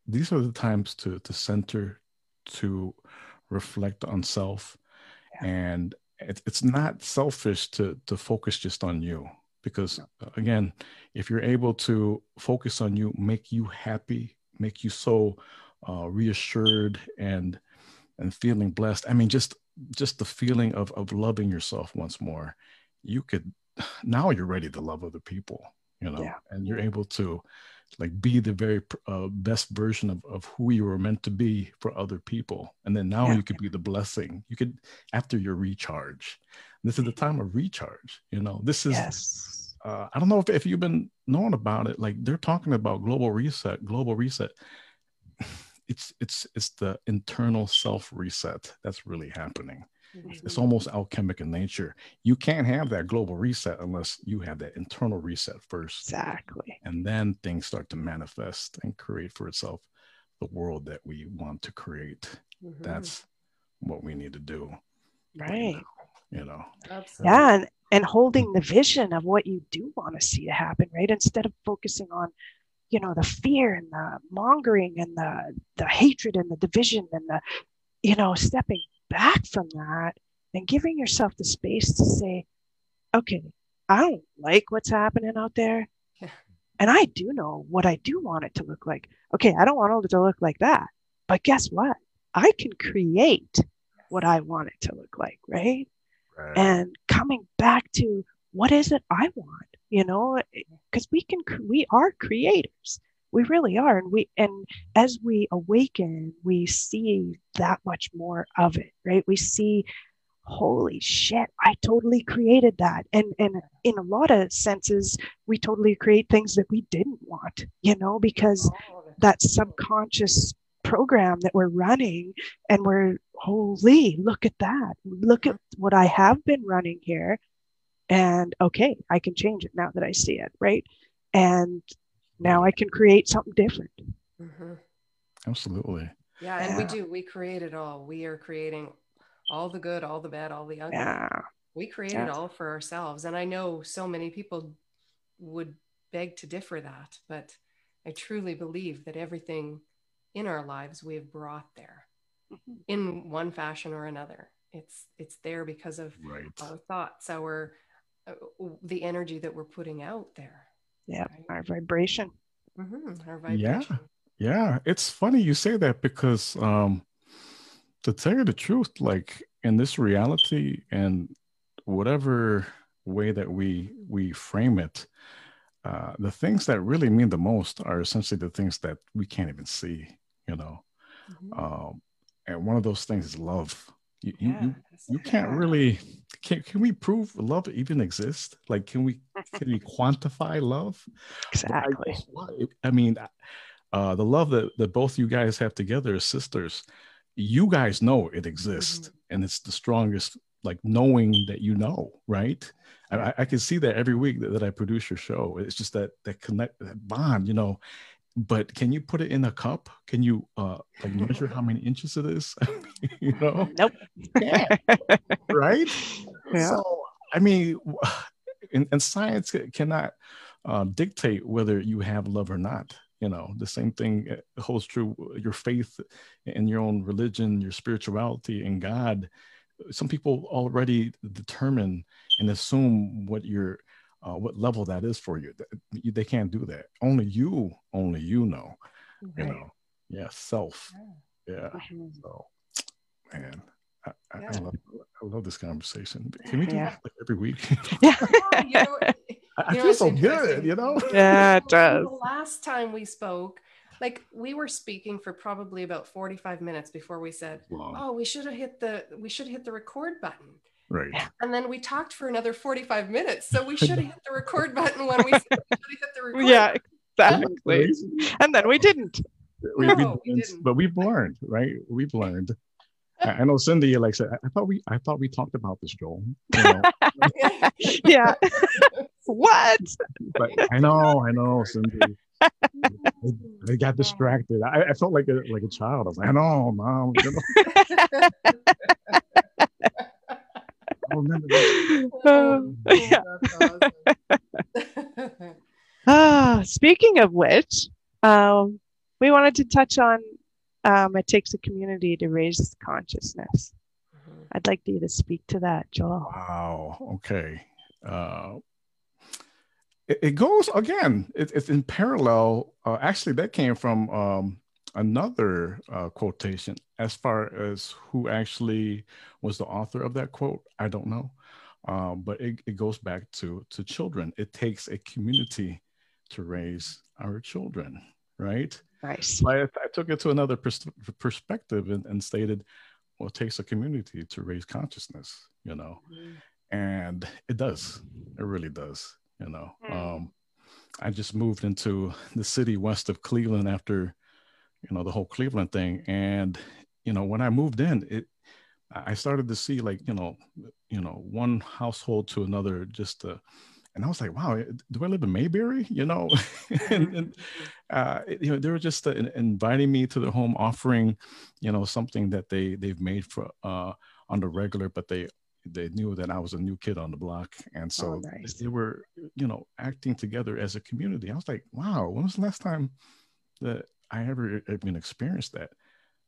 these are the times to to center, to reflect on self yeah. and it, it's not selfish to to focus just on you because uh, again if you're able to focus on you make you happy make you so uh, reassured and and feeling blessed. I mean just just the feeling of of loving yourself once more. You could (sighs) now you're ready to love other people you know yeah. and you're able to like be the very uh, best version of, of who you were meant to be for other people. And then now yeah. you could be the blessing. You could after your recharge. This is the time of recharge you know. This is yes. uh, i don't know if, if you've been knowing about it like they're talking about global reset global reset it's it's it's the internal self reset that's really happening Mm-hmm. It's almost alchemic in nature. You can't have that global reset unless you have that internal reset first. Exactly. And then things start to manifest and create for itself the world that we want to create. Mm-hmm. That's what we need to do. Right. you know. Absolutely. Yeah. And, and holding the vision of what you do want to see to happen, right? Instead of focusing on you know the fear and the mongering and the the hatred and the division and the you know stepping back from that and giving yourself the space to say, okay, I don't like what's happening out there. Yeah. And I do know what I do want it to look like. Okay, I don't want it to look like that. But guess what? I can create what I want it to look like, right? right. And coming back to what is it I want, you know, eh, because we can, we are creators. We really are and we and as we awaken we see that much more of it right? We see holy shit i totally created that. And and in a lot of senses we totally create things that we didn't want you know because oh, that subconscious program that we're running and we're holy look at that. Look at what i have been running here and okay i can change it now that i see it right and now I can create something different. Mm-hmm. Absolutely. Yeah, and yeah. we do. We create it all. We are creating all the good, all the bad, all the ugly. Yeah. We create yeah. it all for ourselves. And I know so many people would beg to differ that, but I truly believe that everything in our lives we have brought there mm-hmm. in one fashion or another. It's it's there because of right. our thoughts, our the energy that we're putting out there yeah our vibration. Mm-hmm. our vibration. Yeah yeah it's funny you say that because um to tell you the truth like in this reality and whatever way that we we frame it uh, the things that really mean the most are essentially the things that we can't even see you know? Mm-hmm. um, and one of those things is love. You, yeah, you, you can't really can, can we prove love even exists like can we can we (laughs) quantify love exactly I, I, mean uh the love that that both you guys have together as sisters you guys know it exists mm-hmm. and it's the strongest like knowing that you know right I, I can see that every week that, that i produce your show it's just that that connect that bond you know but can you put it in a cup? Can you uh like measure how many inches it is? (laughs) you know? Nope. Yeah. (laughs) right? Yeah. So I mean (sighs) and, and science cannot uh, dictate whether you have love or not. You know, the same thing uh, holds true your faith in your own religion, your spirituality in God. Some people already determine and assume what your uh, what level that is for you. They can't do that. Only you, only you know. You know, yeah, self. Yeah. yeah. Mm-hmm. So, man, I, yeah. I, love, I love this conversation. Can we do yeah. like every week? (laughs) yeah. you know, (laughs) I, feel so good, you know? Yeah, it does. The last time we spoke, like we were speaking for probably about 45 minutes before we said, wow. Oh, we should have hit the we should hit the record button. Right. And then we talked for another 45 minutes. So we should have hit the record button when we, we hit the (laughs) record. Yeah, exactly. And then we didn't. We, no, we didn't. But we've learned, right? We've learned. I know Cindy, like said, I thought we, I thought we talked about this, Joel. You know? (laughs) yeah. what? But I know, I know, Cindy. I, I got distracted. I, I, felt like a like a child. I was like, I know, mom. You know? I remember that. (laughs) (laughs) ah, speaking of which, um, we wanted to touch on um, it takes a community to raise consciousness. Mm-hmm. I'd like you to speak to that, Joel. Wow. Okay. Uh, it, it, goes again. It, it's in parallel. Uh, actually, that came from um, another uh, quotation. As far as who actually was the author of that quote, I don't know. Um, but it, it goes back to to children. It takes a community to raise our children, right? Nice. I, I took it to another pers- perspective and, and, stated, well, it takes a community to raise consciousness, you know, mm-hmm. and it does. It really does, you know. Mm. Um, I just moved into the city west of Cleveland after, you know, the whole Cleveland thing, and you know, when I moved in, it I started to see like you know, you know, one household to another, just uh, and I was like, wow, do I live in Mayberry? You know, (laughs) and, (laughs) and uh, you know, they were just uh, inviting me to their home, offering, you know, something that they they've made for uh, on the regular, but they they knew that I was a new kid on the block, and so oh, nice. they were, you know, acting together as a community. I was like, wow, when was the last time that I ever even experienced that?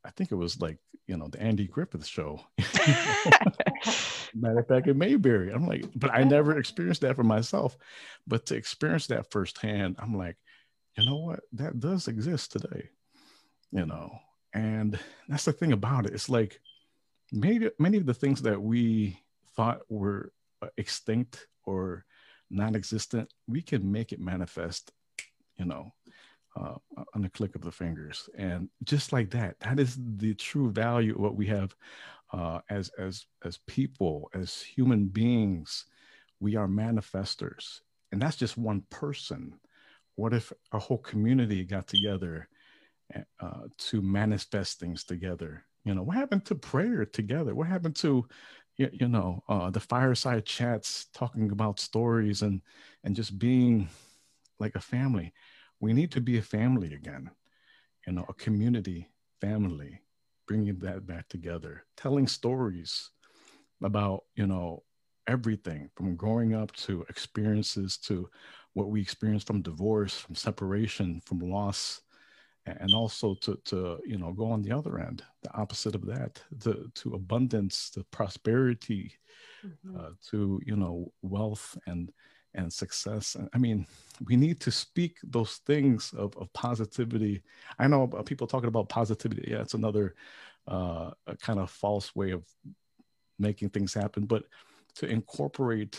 I think it was like you know the Andy Griffith show. (laughs) Matter of fact, in Mayberry, I'm like, but I never experienced that for myself. But to experience that firsthand, I'm like, you know what? That does exist today. You know, and that's the thing about it. It's like many many of the things that we thought were uh, extinct or non-existent, we can make it manifest. You know, uh, on the click of the fingers. And just like that, that is the true value of what we have uh, as as as people, as human beings. We are manifestors, and that's just one person. What if a whole community got together uh, to manifest things together? You know, what happened to prayer together? What happened to you, know uh, the fireside chats talking about stories and and just being like a family we need to be a family again, you know, a community family, bringing that back together, telling stories about, you know, everything from growing up to experiences to what we experience from divorce, from separation, from loss, and also to, to you know go on the other end, the opposite of that, to, to abundance, to prosperity, mm-hmm. uh, to you know wealth and and success. I mean, we need to speak those things of, of positivity. I know people talking about positivity. Yeah, it's another uh, kind of false way of making things happen, but to incorporate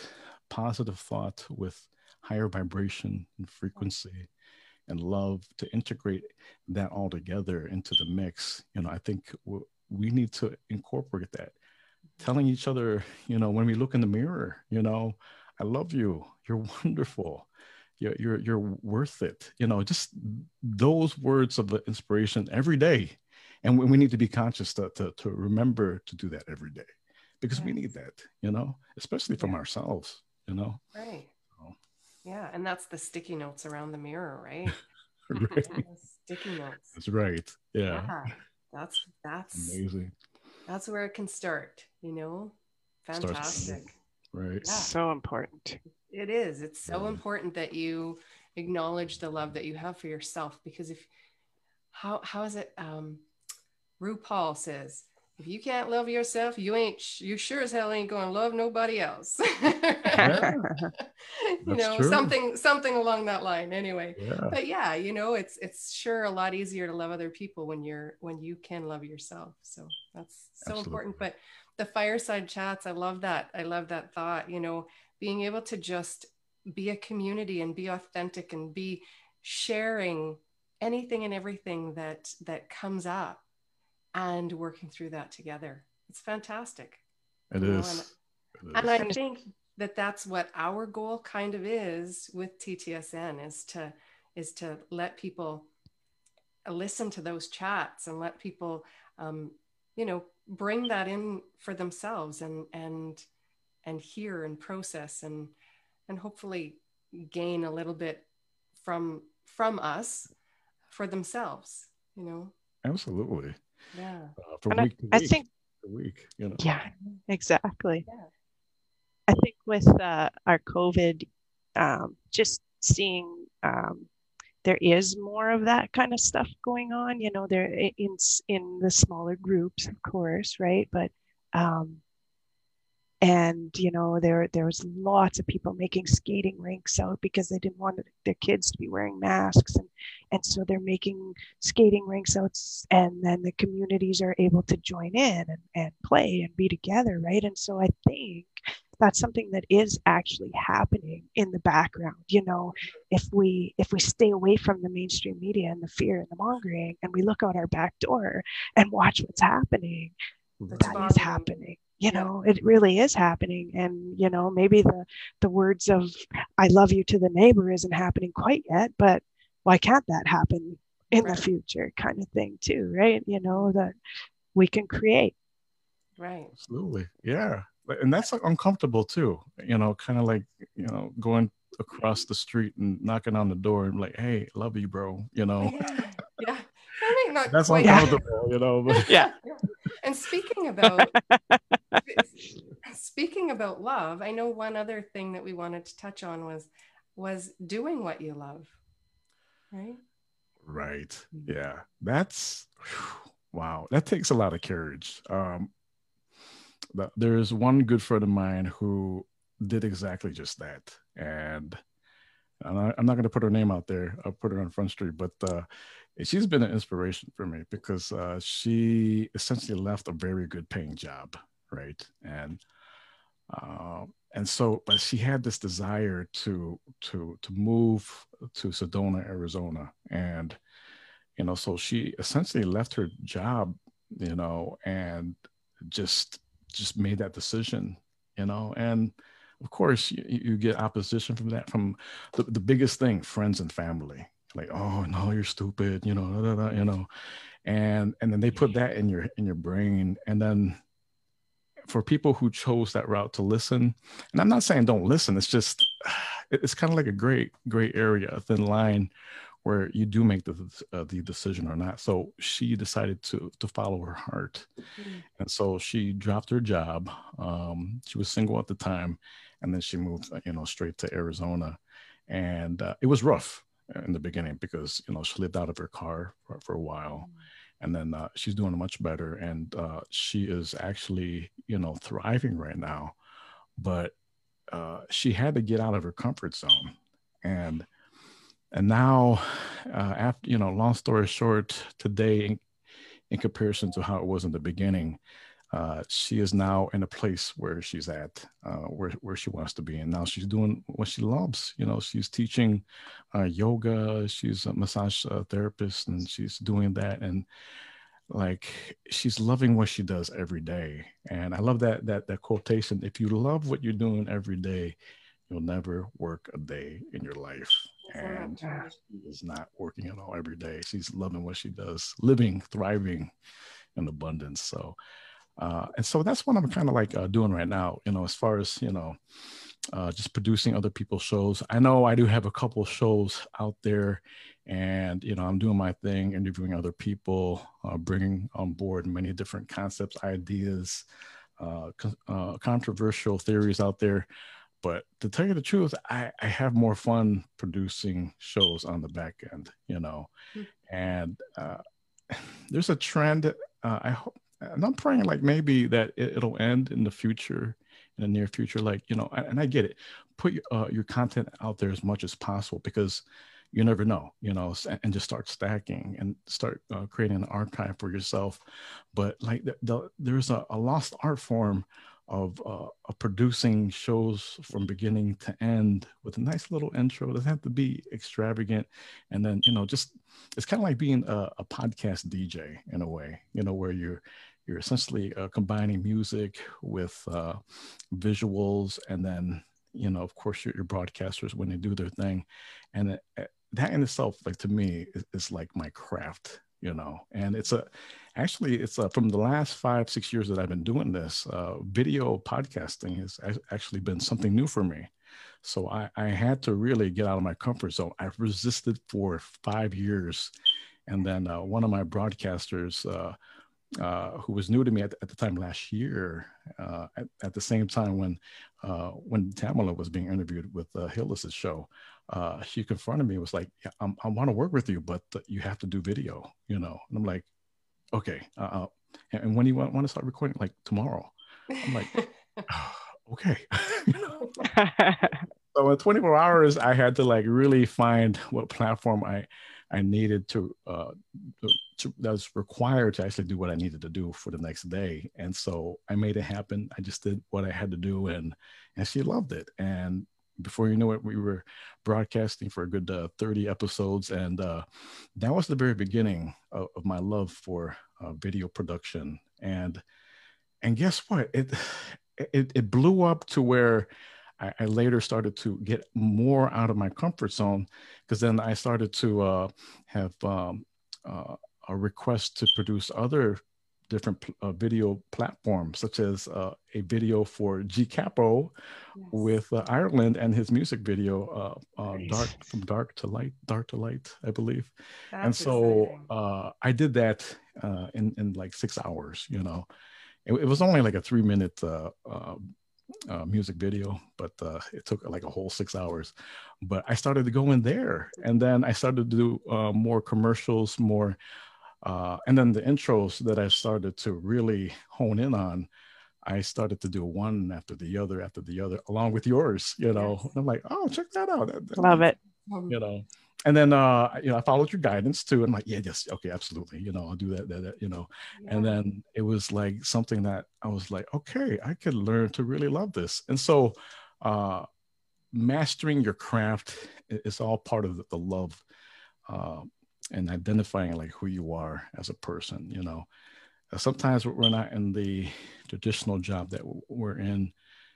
positive thought with higher vibration and frequency and love to integrate that all together into the mix you know i think we need to incorporate that telling each other you know when we look in the mirror you know I love you. You're (laughs) wonderful. You're, you're, you're worth it. You know, just those words of the inspiration every day. And we, we need to be conscious to, to, to, remember to do that every day because yes. we need that, you know, especially from yeah. ourselves, you know? Right. So. Yeah. And that's the sticky notes around the mirror, right? (laughs) (laughs) right. sticky notes. That's right. Yeah. yeah. That's, that's amazing. That's where it can start, you know? Fantastic. Starts right yeah. so important it is it's so yeah. important that you acknowledge the love that you have for yourself because if how how is it um RuPaul says if you can't love yourself, you ain't you sure as hell ain't going to love nobody else. (laughs) you know, true. something something along that line anyway. Yeah. But yeah, you know, it's it's sure a lot easier to love other people when you're when you can love yourself. So that's so Absolutely. important. But the fireside chats, I love that. I love that thought, you know, being able to just be a community and be authentic and be sharing anything and everything that that comes up and working through that together. It's fantastic. It is. And, and I (laughs) think that that's what our goal kind of is with TTSN is to is to let people listen to those chats and let people um, you know bring that in for themselves and and and hear and process and and hopefully gain a little bit from from us for themselves you know absolutely yeah. Uh, from week I, to week, I think week, you know. Yeah, exactly. Yeah. I think with uh, our COVID, um, just seeing um, there is more of that kind of stuff going on. You know, there in in the smaller groups, of course, right? But um, and you know there there was lots of people making skating rinks out because they didn't want their kids to be wearing masks and and so they're making skating rinks out and then the communities are able to join in and, and play and be together right? And so i think that's something that is actually happening in the background you know? If we if we stay away from the mainstream media and the fear and the mongering and we look out our back door and watch what's happening that's that is happening you know it really is happening. And you know maybe the the words of i love you to the neighbor isn't happening quite yet but why can't that happen in right. the future kind of thing too right? You know that we can create. Right. Absolutely. Yeah. And that's like uncomfortable too you know kind of like you know going across the street and knocking on the door and like hey love you bro you know? (laughs) Yeah, yeah. I mean, not that's quite. uncomfortable you know but. yeah (laughs) and speaking about (laughs) speaking about love, I know one other thing that we wanted to touch on was was doing what you love. Right? Right. Yeah. That's wow. That takes a lot of courage. Um there is one good friend of mine who did exactly just that. And I'm not, going to put her name out there. I'll put her on Front Street, but uh, she's been an inspiration for me because uh, she essentially left a very good paying job, right? And uh, and so, but she had this desire to to to move to Sedona, Arizona, and you know, so she essentially left her job, you know, and just just made that decision, you know, and of course you, you get opposition from that from the, the biggest thing friends and family. Like oh no you're stupid you know da, da, da, you know. And and then they put that in your in your brain. And then for people who chose that route to listen and i'm not saying don't listen it's just (sighs) it's kind of like a great great area a thin line where you do make the uh, the decision or not. So she decided to to follow her heart. Mm-hmm. and so she dropped her job. Um, she was single at the time and then she moved you know straight to arizona. And uh, it was rough in the beginning because you know she lived out of her car for, for a while. Mm-hmm. and then uh, she's doing much better. And uh, she is actually you know thriving right now. But uh, she had to get out of her comfort zone. And and now uh, after you know long story short today in, in comparison to how it was in the beginning uh, she is now in a place where she's at, uh, where where she wants to be, and now she's doing what she loves. You know, she's teaching uh, yoga. She's a massage uh, therapist, and she's doing that, and like she's loving what she does every day. And I love that that that quotation: "If you love what you're doing every day, you'll never work a day in your life." And she is not working at all every day. She's loving what she does, living, thriving in abundance. So uh, and so that's what I'm kind of like uh, doing right now, you know, as far as, you know, uh, just producing other people's shows. I know I do have a couple shows out there and, you know, I'm doing my thing, interviewing other people, uh, bringing on board many different concepts, ideas, uh, uh, controversial theories out there. But to tell you the truth, I, I have more fun producing shows on the back end, you know, mm-hmm. and (sighs) there's a trend. I hope and I'm praying like maybe that it, will end in the future, in the near future. Like you know, and I get it. Put your, uh, your content out there as much as possible because you never know, you know, and just start stacking and start uh, creating an archive for yourself. But like the, the, there's a, a, lost art form of, uh, of producing shows from beginning to end with a nice little intro. It doesn't have to be extravagant. And then, you know, just it's kind of like being a, a, podcast DJ in a way, you know, where you're you're essentially uh, combining music with uh, visuals and then you know of course your, your broadcasters when they do their thing and it, that in itself, like to me, is, is like my craft, you know. And it's a actually it's a, from the last five six years that I've been doing this. Uh, video podcasting has actually been something new for me. So I, I had to really get out of my comfort zone. I've resisted for five years, and then uh, one of my broadcasters. Uh, uh, who was new to me at, at the time last year, uh, at, at, the same time when uh, when Tamala was being interviewed with uh, Hillis's show, uh, she confronted me. Was like, yeah, i want to work with you, but you have to do video, you know. And I'm like, okay. Uh, and when do you want, want to start recording? Like tomorrow. I'm like, (laughs) oh, okay. (laughs) (laughs) so in 24 hours, I had to like really find what platform I I needed to, uh, to, that was required to actually do what I needed to do for the next day. And so I made it happen. I just did what I had to do, and and she loved it. And before you know it, we were broadcasting for a good uh, 30 episodes, and uh, that was the very beginning of, of my love for uh, video production. And and guess what? It (sighs) it, it blew up to where I, I, later started to get more out of my comfort zone because then I started to uh, have um, uh, a request to produce other different uh, video platforms, such as uh, a video for G Capo yes. with uh, Ireland and his music video, uh, uh, Dark from Dark to Light, Dark to Light, I believe. That's and so uh, I did that in, in like six hours, you know. It, it was only like a three minute uh, music video, but uh, it took like a whole six hours. But I started to go in there, and then I started to do uh, more commercials, more, uh, and then the intros that I started to really hone in on. I started to do one after the other after the other, along with yours. You know, yes. I'm like, oh, check that out. Love it. You know, and then uh you know i followed your guidance too and like yeah yes okay absolutely you know i'll do that, that, that you know. Yeah. and then it was like something that i was like okay i could learn to really love this. And so uh mastering your craft is all part of the, the love uh, and identifying like who you are as a person you know. Uh, sometimes we're not in the traditional job that we're in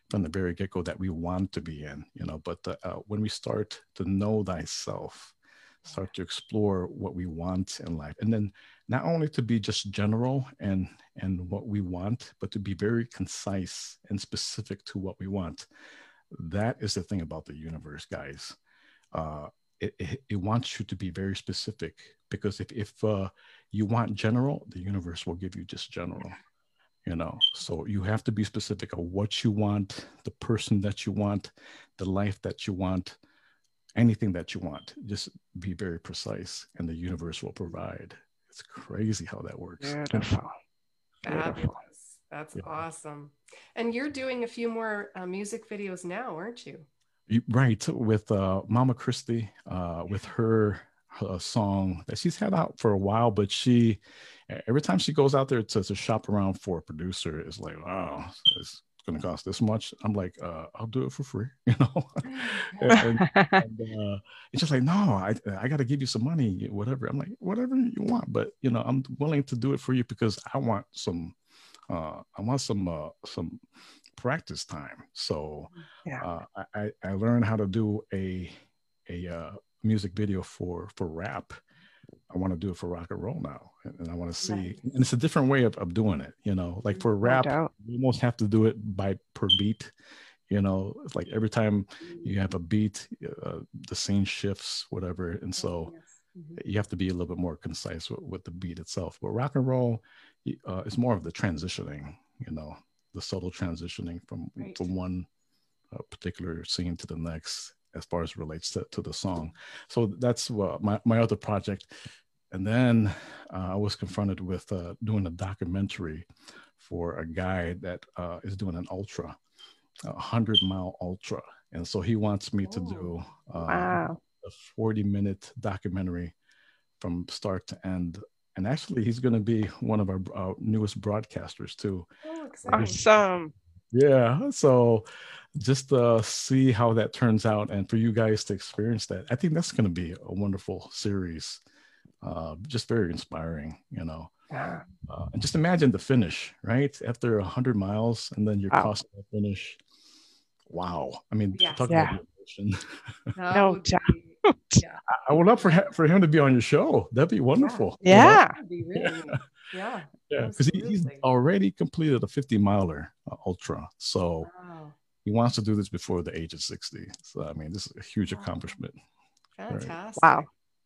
from the very get-go that we want to be in you know but uh, when we start to know thyself start to explore what we want in life. And then not only to be just general and and what we want but to be very concise and specific to what we want. That is the thing about the universe guys. Uh, it, it, it, wants you to be very specific because if, if uh, you want general the universe will give you just general you know? So you have to be specific of what you want the person that you want the life that you want anything that you want. Just be very precise, and the universe will provide. It's crazy how that works. Beautiful. (laughs) Beautiful. That's yeah. awesome. And you're doing a few more uh, music videos now, aren't you? right, with uh, Mama Christie, uh, with her, her song that she's had out for a while, but she every time she goes out there to, to shop around for a producer, it's like, wow, it's going to cost this much. I'm like, uh, I'll do it for free, (laughs) you know. (laughs) and, and, uh, it's just like, no, I I got to give you some money, whatever. I'm like, whatever you want, but you know, I'm willing to do it for you because I want some, uh, I want some uh, some practice time. So yeah. uh, I I learned how to do a a uh, music video for for rap I want to do it for rock and roll now. And I want to see, and it's a different way of, of doing it, you know, like for rap, you almost have to do it by per beat, you know, it's like every time you have a beat, uh, the scene shifts, whatever. And so mm-hmm. you have to be a little bit more concise with, with the beat itself. But rock and roll uh, is more of the transitioning, you know, the subtle transitioning from, right. from one uh, particular scene to the next as far as relates to, to the song. So that's uh, my, my other project. and then uh, I was confronted with uh, doing a documentary for a guy that uh, is doing an ultra, a hundred mile ultra, and so he wants me to do uh, Wow. a 40 minute documentary from start to end. And actually, he's going to be one of our uh, newest broadcasters too. Oh. Awesome. Yeah. So just uh, see how that turns out, and for you guys to experience that, I think that's going to be a wonderful series. Uh, just very inspiring, you know. Yeah. Uh, and just imagine the finish, right? After 100 miles, and then you're Wow. crossing the finish. Wow. I mean, Yes. talk Yeah. about emotion. (laughs) That No would doubt. (laughs) I- I would love for him, for him to be on your show. That'd be wonderful. you know? (laughs) Yeah. that really neat. Yeah. Yeah. Because he, he's already completed a 50 miler uh, ultra. So Wow. He wants to do this before the age of 60. So, I mean, this is a huge Wow. accomplishment. Fantastic. Wow.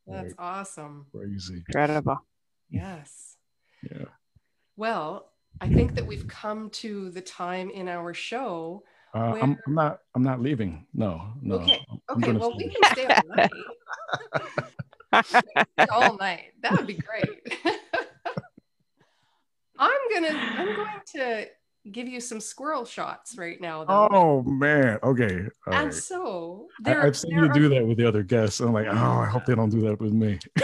That's Right. awesome. Crazy. Incredible. Yes. Yeah. Well, I think that we've come to the time in our show. Uh, Where- I'm, I'm not. I'm not leaving. No. No. Okay, I'm- I'm Okay, gonna well, stay. we can stay all night. all night. That would be great. (laughs) I'm gonna I'm going to give you some squirrel shots right now though. Oh man. Okay. All and right. so I, there, I've seen there you are, do that with the other guests. I'm like, oh, I hope they don't do that with me. (laughs)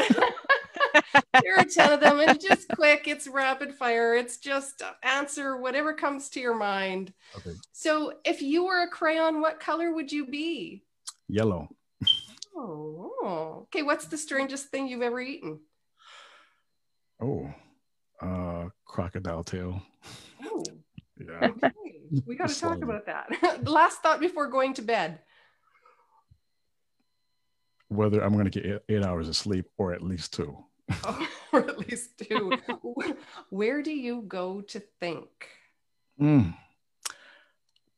there are 10 of them. It's just quick, it's rapid fire, it's just answer whatever comes to your mind. Okay. So if you were a crayon, what color would you be? Yellow. Oh, okay. What's the strangest thing you've ever eaten? Oh. Uh, crocodile tail. Yeah. okay. We got to talk about that. (laughs) Last thought before going to bed. Whether I'm going to get eight, eight hours of sleep or at least two. Oh, (laughs) (laughs) or at least two. Where do you go to think? Mm.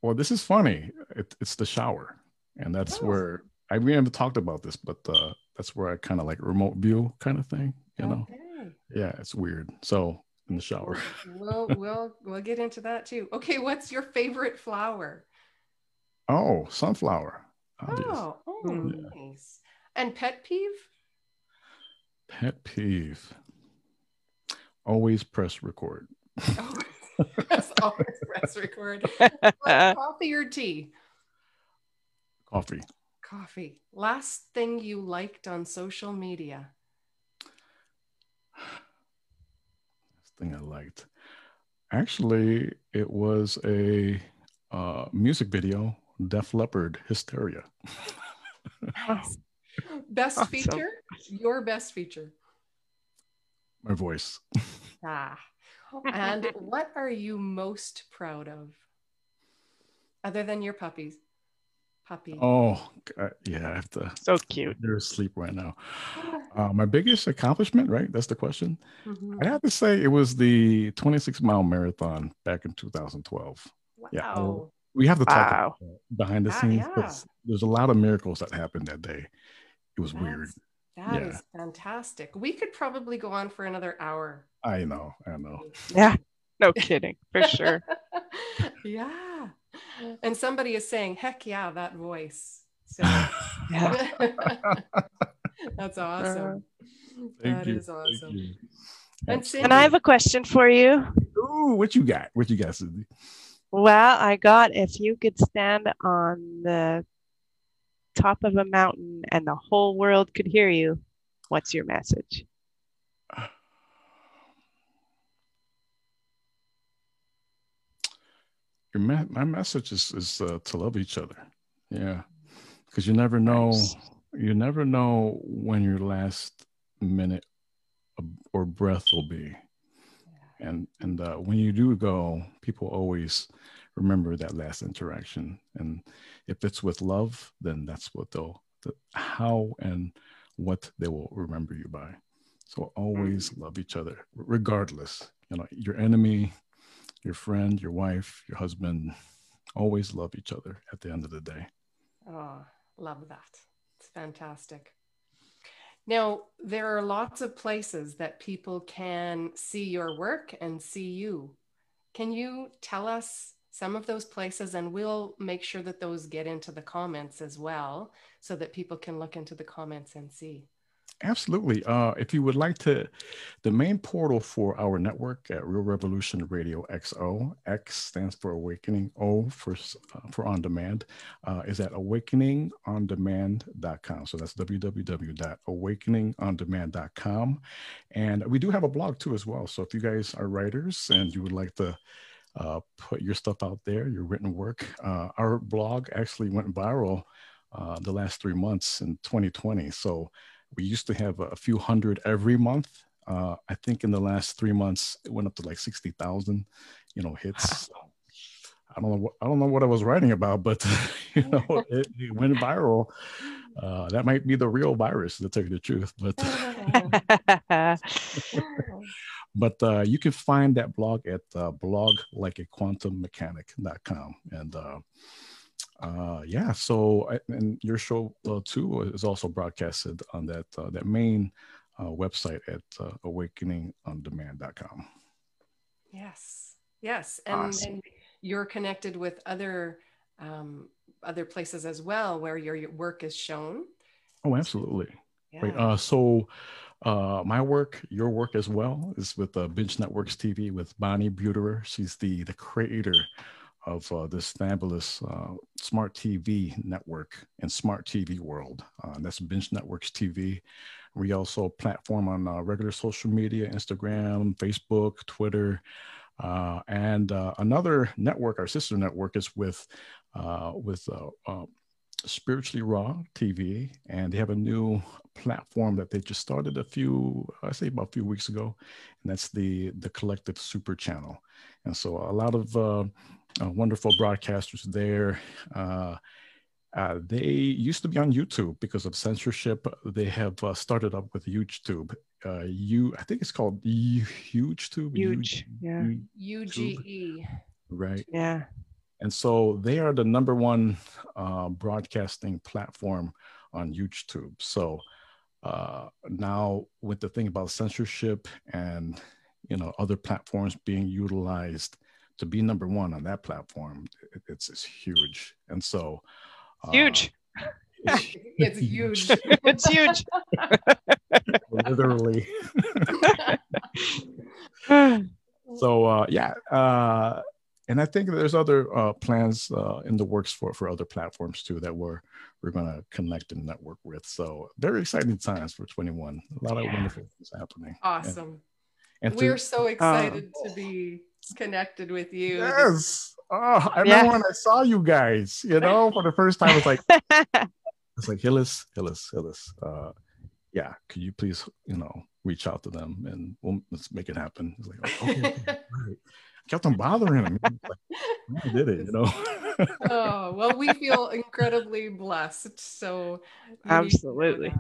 Well, this is funny. It, it's the shower, and that's Oh. where I we haven't talked about this, but uh, that's where I kind of like remote view kind of thing. You know, yeah, it's weird. So in the shower, We'll, (laughs) we'll, we'll get into that too. Okay. What's your favorite flower? oh, sunflower. Obvious. Oh, oh Hmm. nice. And pet peeve? Pet peeve. Always press record. (laughs) Oh, press, always press record. (laughs) Coffee or tea? Coffee. Coffee. Last thing you liked on social media? Thing I liked. Actually, it was a uh, music video, Def Leppard, Hysteria. Nice. (laughs) Best Awesome. feature? Your best feature. My voice. (laughs) Ah. And what are you most proud of? Other than your puppies. Puppy. Oh, God, yeah, I have to. so cute. They're asleep right now. (laughs) Uh, my biggest accomplishment, right? That's the question. Mhm. I have to say it was the 26 mile marathon back in 2012. Yeah. Wow. We have to talk Wow. about behind the Ah, scenes. yeah. 'cause There's a lot of miracles that happened that day. It was weird. That's- That Yeah. is fantastic. We could probably go on for another hour. I know. I know. (laughs) Yeah. No kidding. For sure. (laughs) yeah. (laughs) And somebody is saying, heck yeah, that voice. So (laughs) Yeah. (laughs) that's awesome. Uh-huh. Thank That you. is Thank awesome. you. And Cindy, And I have a question for you. Ooh, what you got? What you got, Cindy? Well, I got if you could stand on the top of a mountain and the whole world could hear you, what's your message? Your me- my message is is uh, to love each other. Yeah, because you never know. Nice. You never know when your last minute or breath will be, and and uh, when you do go, people always remember that last interaction. And if it's with love, then that's what they'll the, how and what they will remember you by. So always love each other, regardless. You know, your enemy, your friend, your wife, your husband, always love each other at the end of the day. Oh, love that. It's fantastic. Now, there are lots of places that people can see your work and see you. Can you tell us some of those places? And we'll make sure that those get into the comments as well so that people can look into the comments and see. Absolutely. Uh, if you would like to, the main portal for our network at Real Revolution Radio XO, X stands for Awakening, O for, uh, for on demand, uh, is at awakeningondemand.com. So that's www.awakeningondemand.com. And we do have a blog too as well. So if you guys are writers and you would like to uh, put your stuff out there, your written work, uh, our blog actually went viral uh, the last three months in 2020. So we used to have a few hundred every month. Uh, I think in the last three months it went up to like sixty thousand, you know, hits. I don't know. What, I don't know what I was writing about, but (laughs) you know, (laughs) it, it went viral. Uh, that might be the real virus, to tell you the truth. But (laughs) but uh, you can find that blog at uh, blog like a quantum mechanic.com and uh, yeah, so and your show uh, too is also broadcasted on that uh, that main uh, website at uh, awakeningondemand.com. Yes, yes, and, awesome. and you're connected with other um, other places as well where your, your work is shown. Oh, absolutely. Yeah. Right. Uh, so uh, my work, your work as well, is with uh, Binge Networks TV with Bonnie Buterer. She's the the creator of uh, this fabulous uh, smart TV network and smart TV world. Uh, that's Binge Networks TV. We also platform on uh, regular social media, Instagram, Facebook, Twitter. Uh, and uh, another network, our sister network, is with with Spiritually Raw TV, and they have a new platform that they just started a few, I say about a few weeks ago, and that's the the Collective Super Channel. And so a lot of uh, wonderful broadcasters there. Uh, uh, they used to be on YouTube because of censorship. They have uh, started up with YouTube. Uh, you, I think it's called HugeTube. Huge, yeah. UGE. Right. Yeah. And so they are the number one uh, broadcasting platform on YouTube. So uh, now with the thing about censorship and you know other platforms being utilized to be number one on that platform, it, it's, it's huge. And so, uh, huge. It's, (laughs) it's huge. (laughs) it's huge. (laughs) Literally. so uh, yeah, uh, and I think there's other uh, plans uh, in the works for for other platforms too that we're we're going to connect and network with. So very exciting times for 21. A lot of wonderful things happening. Awesome. And, and we're to, so excited uh, to be connected with you. Yes. Oh, I remember when I saw you guys, you know, for the first time. It's like, (laughs) it's like Hillis, Hillis, Hillis. Uh, yeah, could you please, you know, reach out to them and we'll, let's make it happen. It's like, okay, okay (laughs) right. kept on bothering him. Like, I did it, you know. (laughs) oh well, we feel incredibly blessed. So absolutely,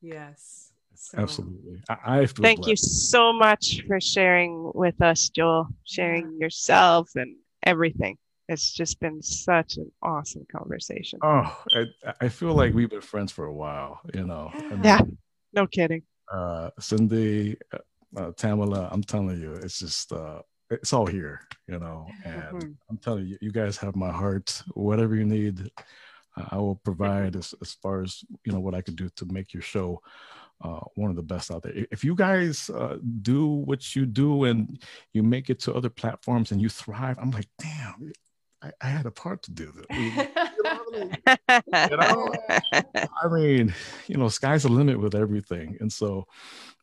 yes. So. Absolutely. I, I thank you so much for sharing with us, Joel, sharing yourself and everything. It's just been such an awesome conversation. Oh, I, I feel like we've been friends for a while, you know. yeah, no kidding. Uh, Cindy, uh, Tamala, I'm telling you, it's just, uh, it's all here, you know. And mm-hmm. I'm telling you, you guys have my heart. Whatever you need, I will provide as, as far as, you know, what I could do to make your show uh, one of the best out there. If you guys uh, do what you do and you make it to other platforms and you thrive, I'm like, damn, I, I had a part to do that. (laughs) you know? I mean, you know, sky's the limit with everything. And so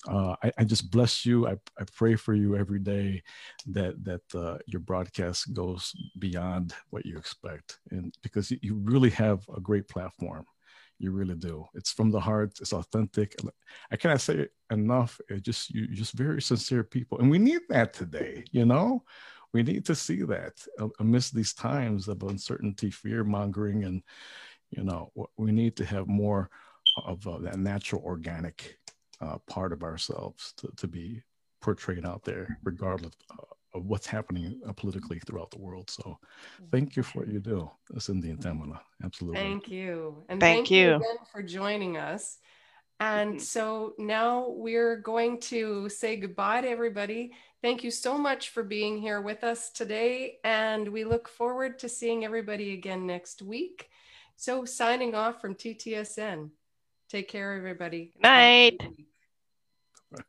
uh, I, I, just bless you. I, I pray for you every day that that uh, your broadcast goes beyond what you expect, and because you really have a great platform you really do. It's from the heart. It's authentic. I cannot say it enough. It just you just very sincere people, and we need that today. You know, we need to see that amidst these times of uncertainty, fear mongering, and you know, we need to have more of uh, that natural, organic uh, part of ourselves to, to be portrayed out there, regardless uh, of what's happening uh, politically throughout the world. So thank you for what you do, Cindy and Tamala. Absolutely. Thank you. And thank, thank you. you again for joining us. And so now we're going to say goodbye to everybody. Thank you so much for being here with us today. And we look forward to seeing everybody again next week. So, signing off from TTSN. Take care, everybody. Night. (laughs)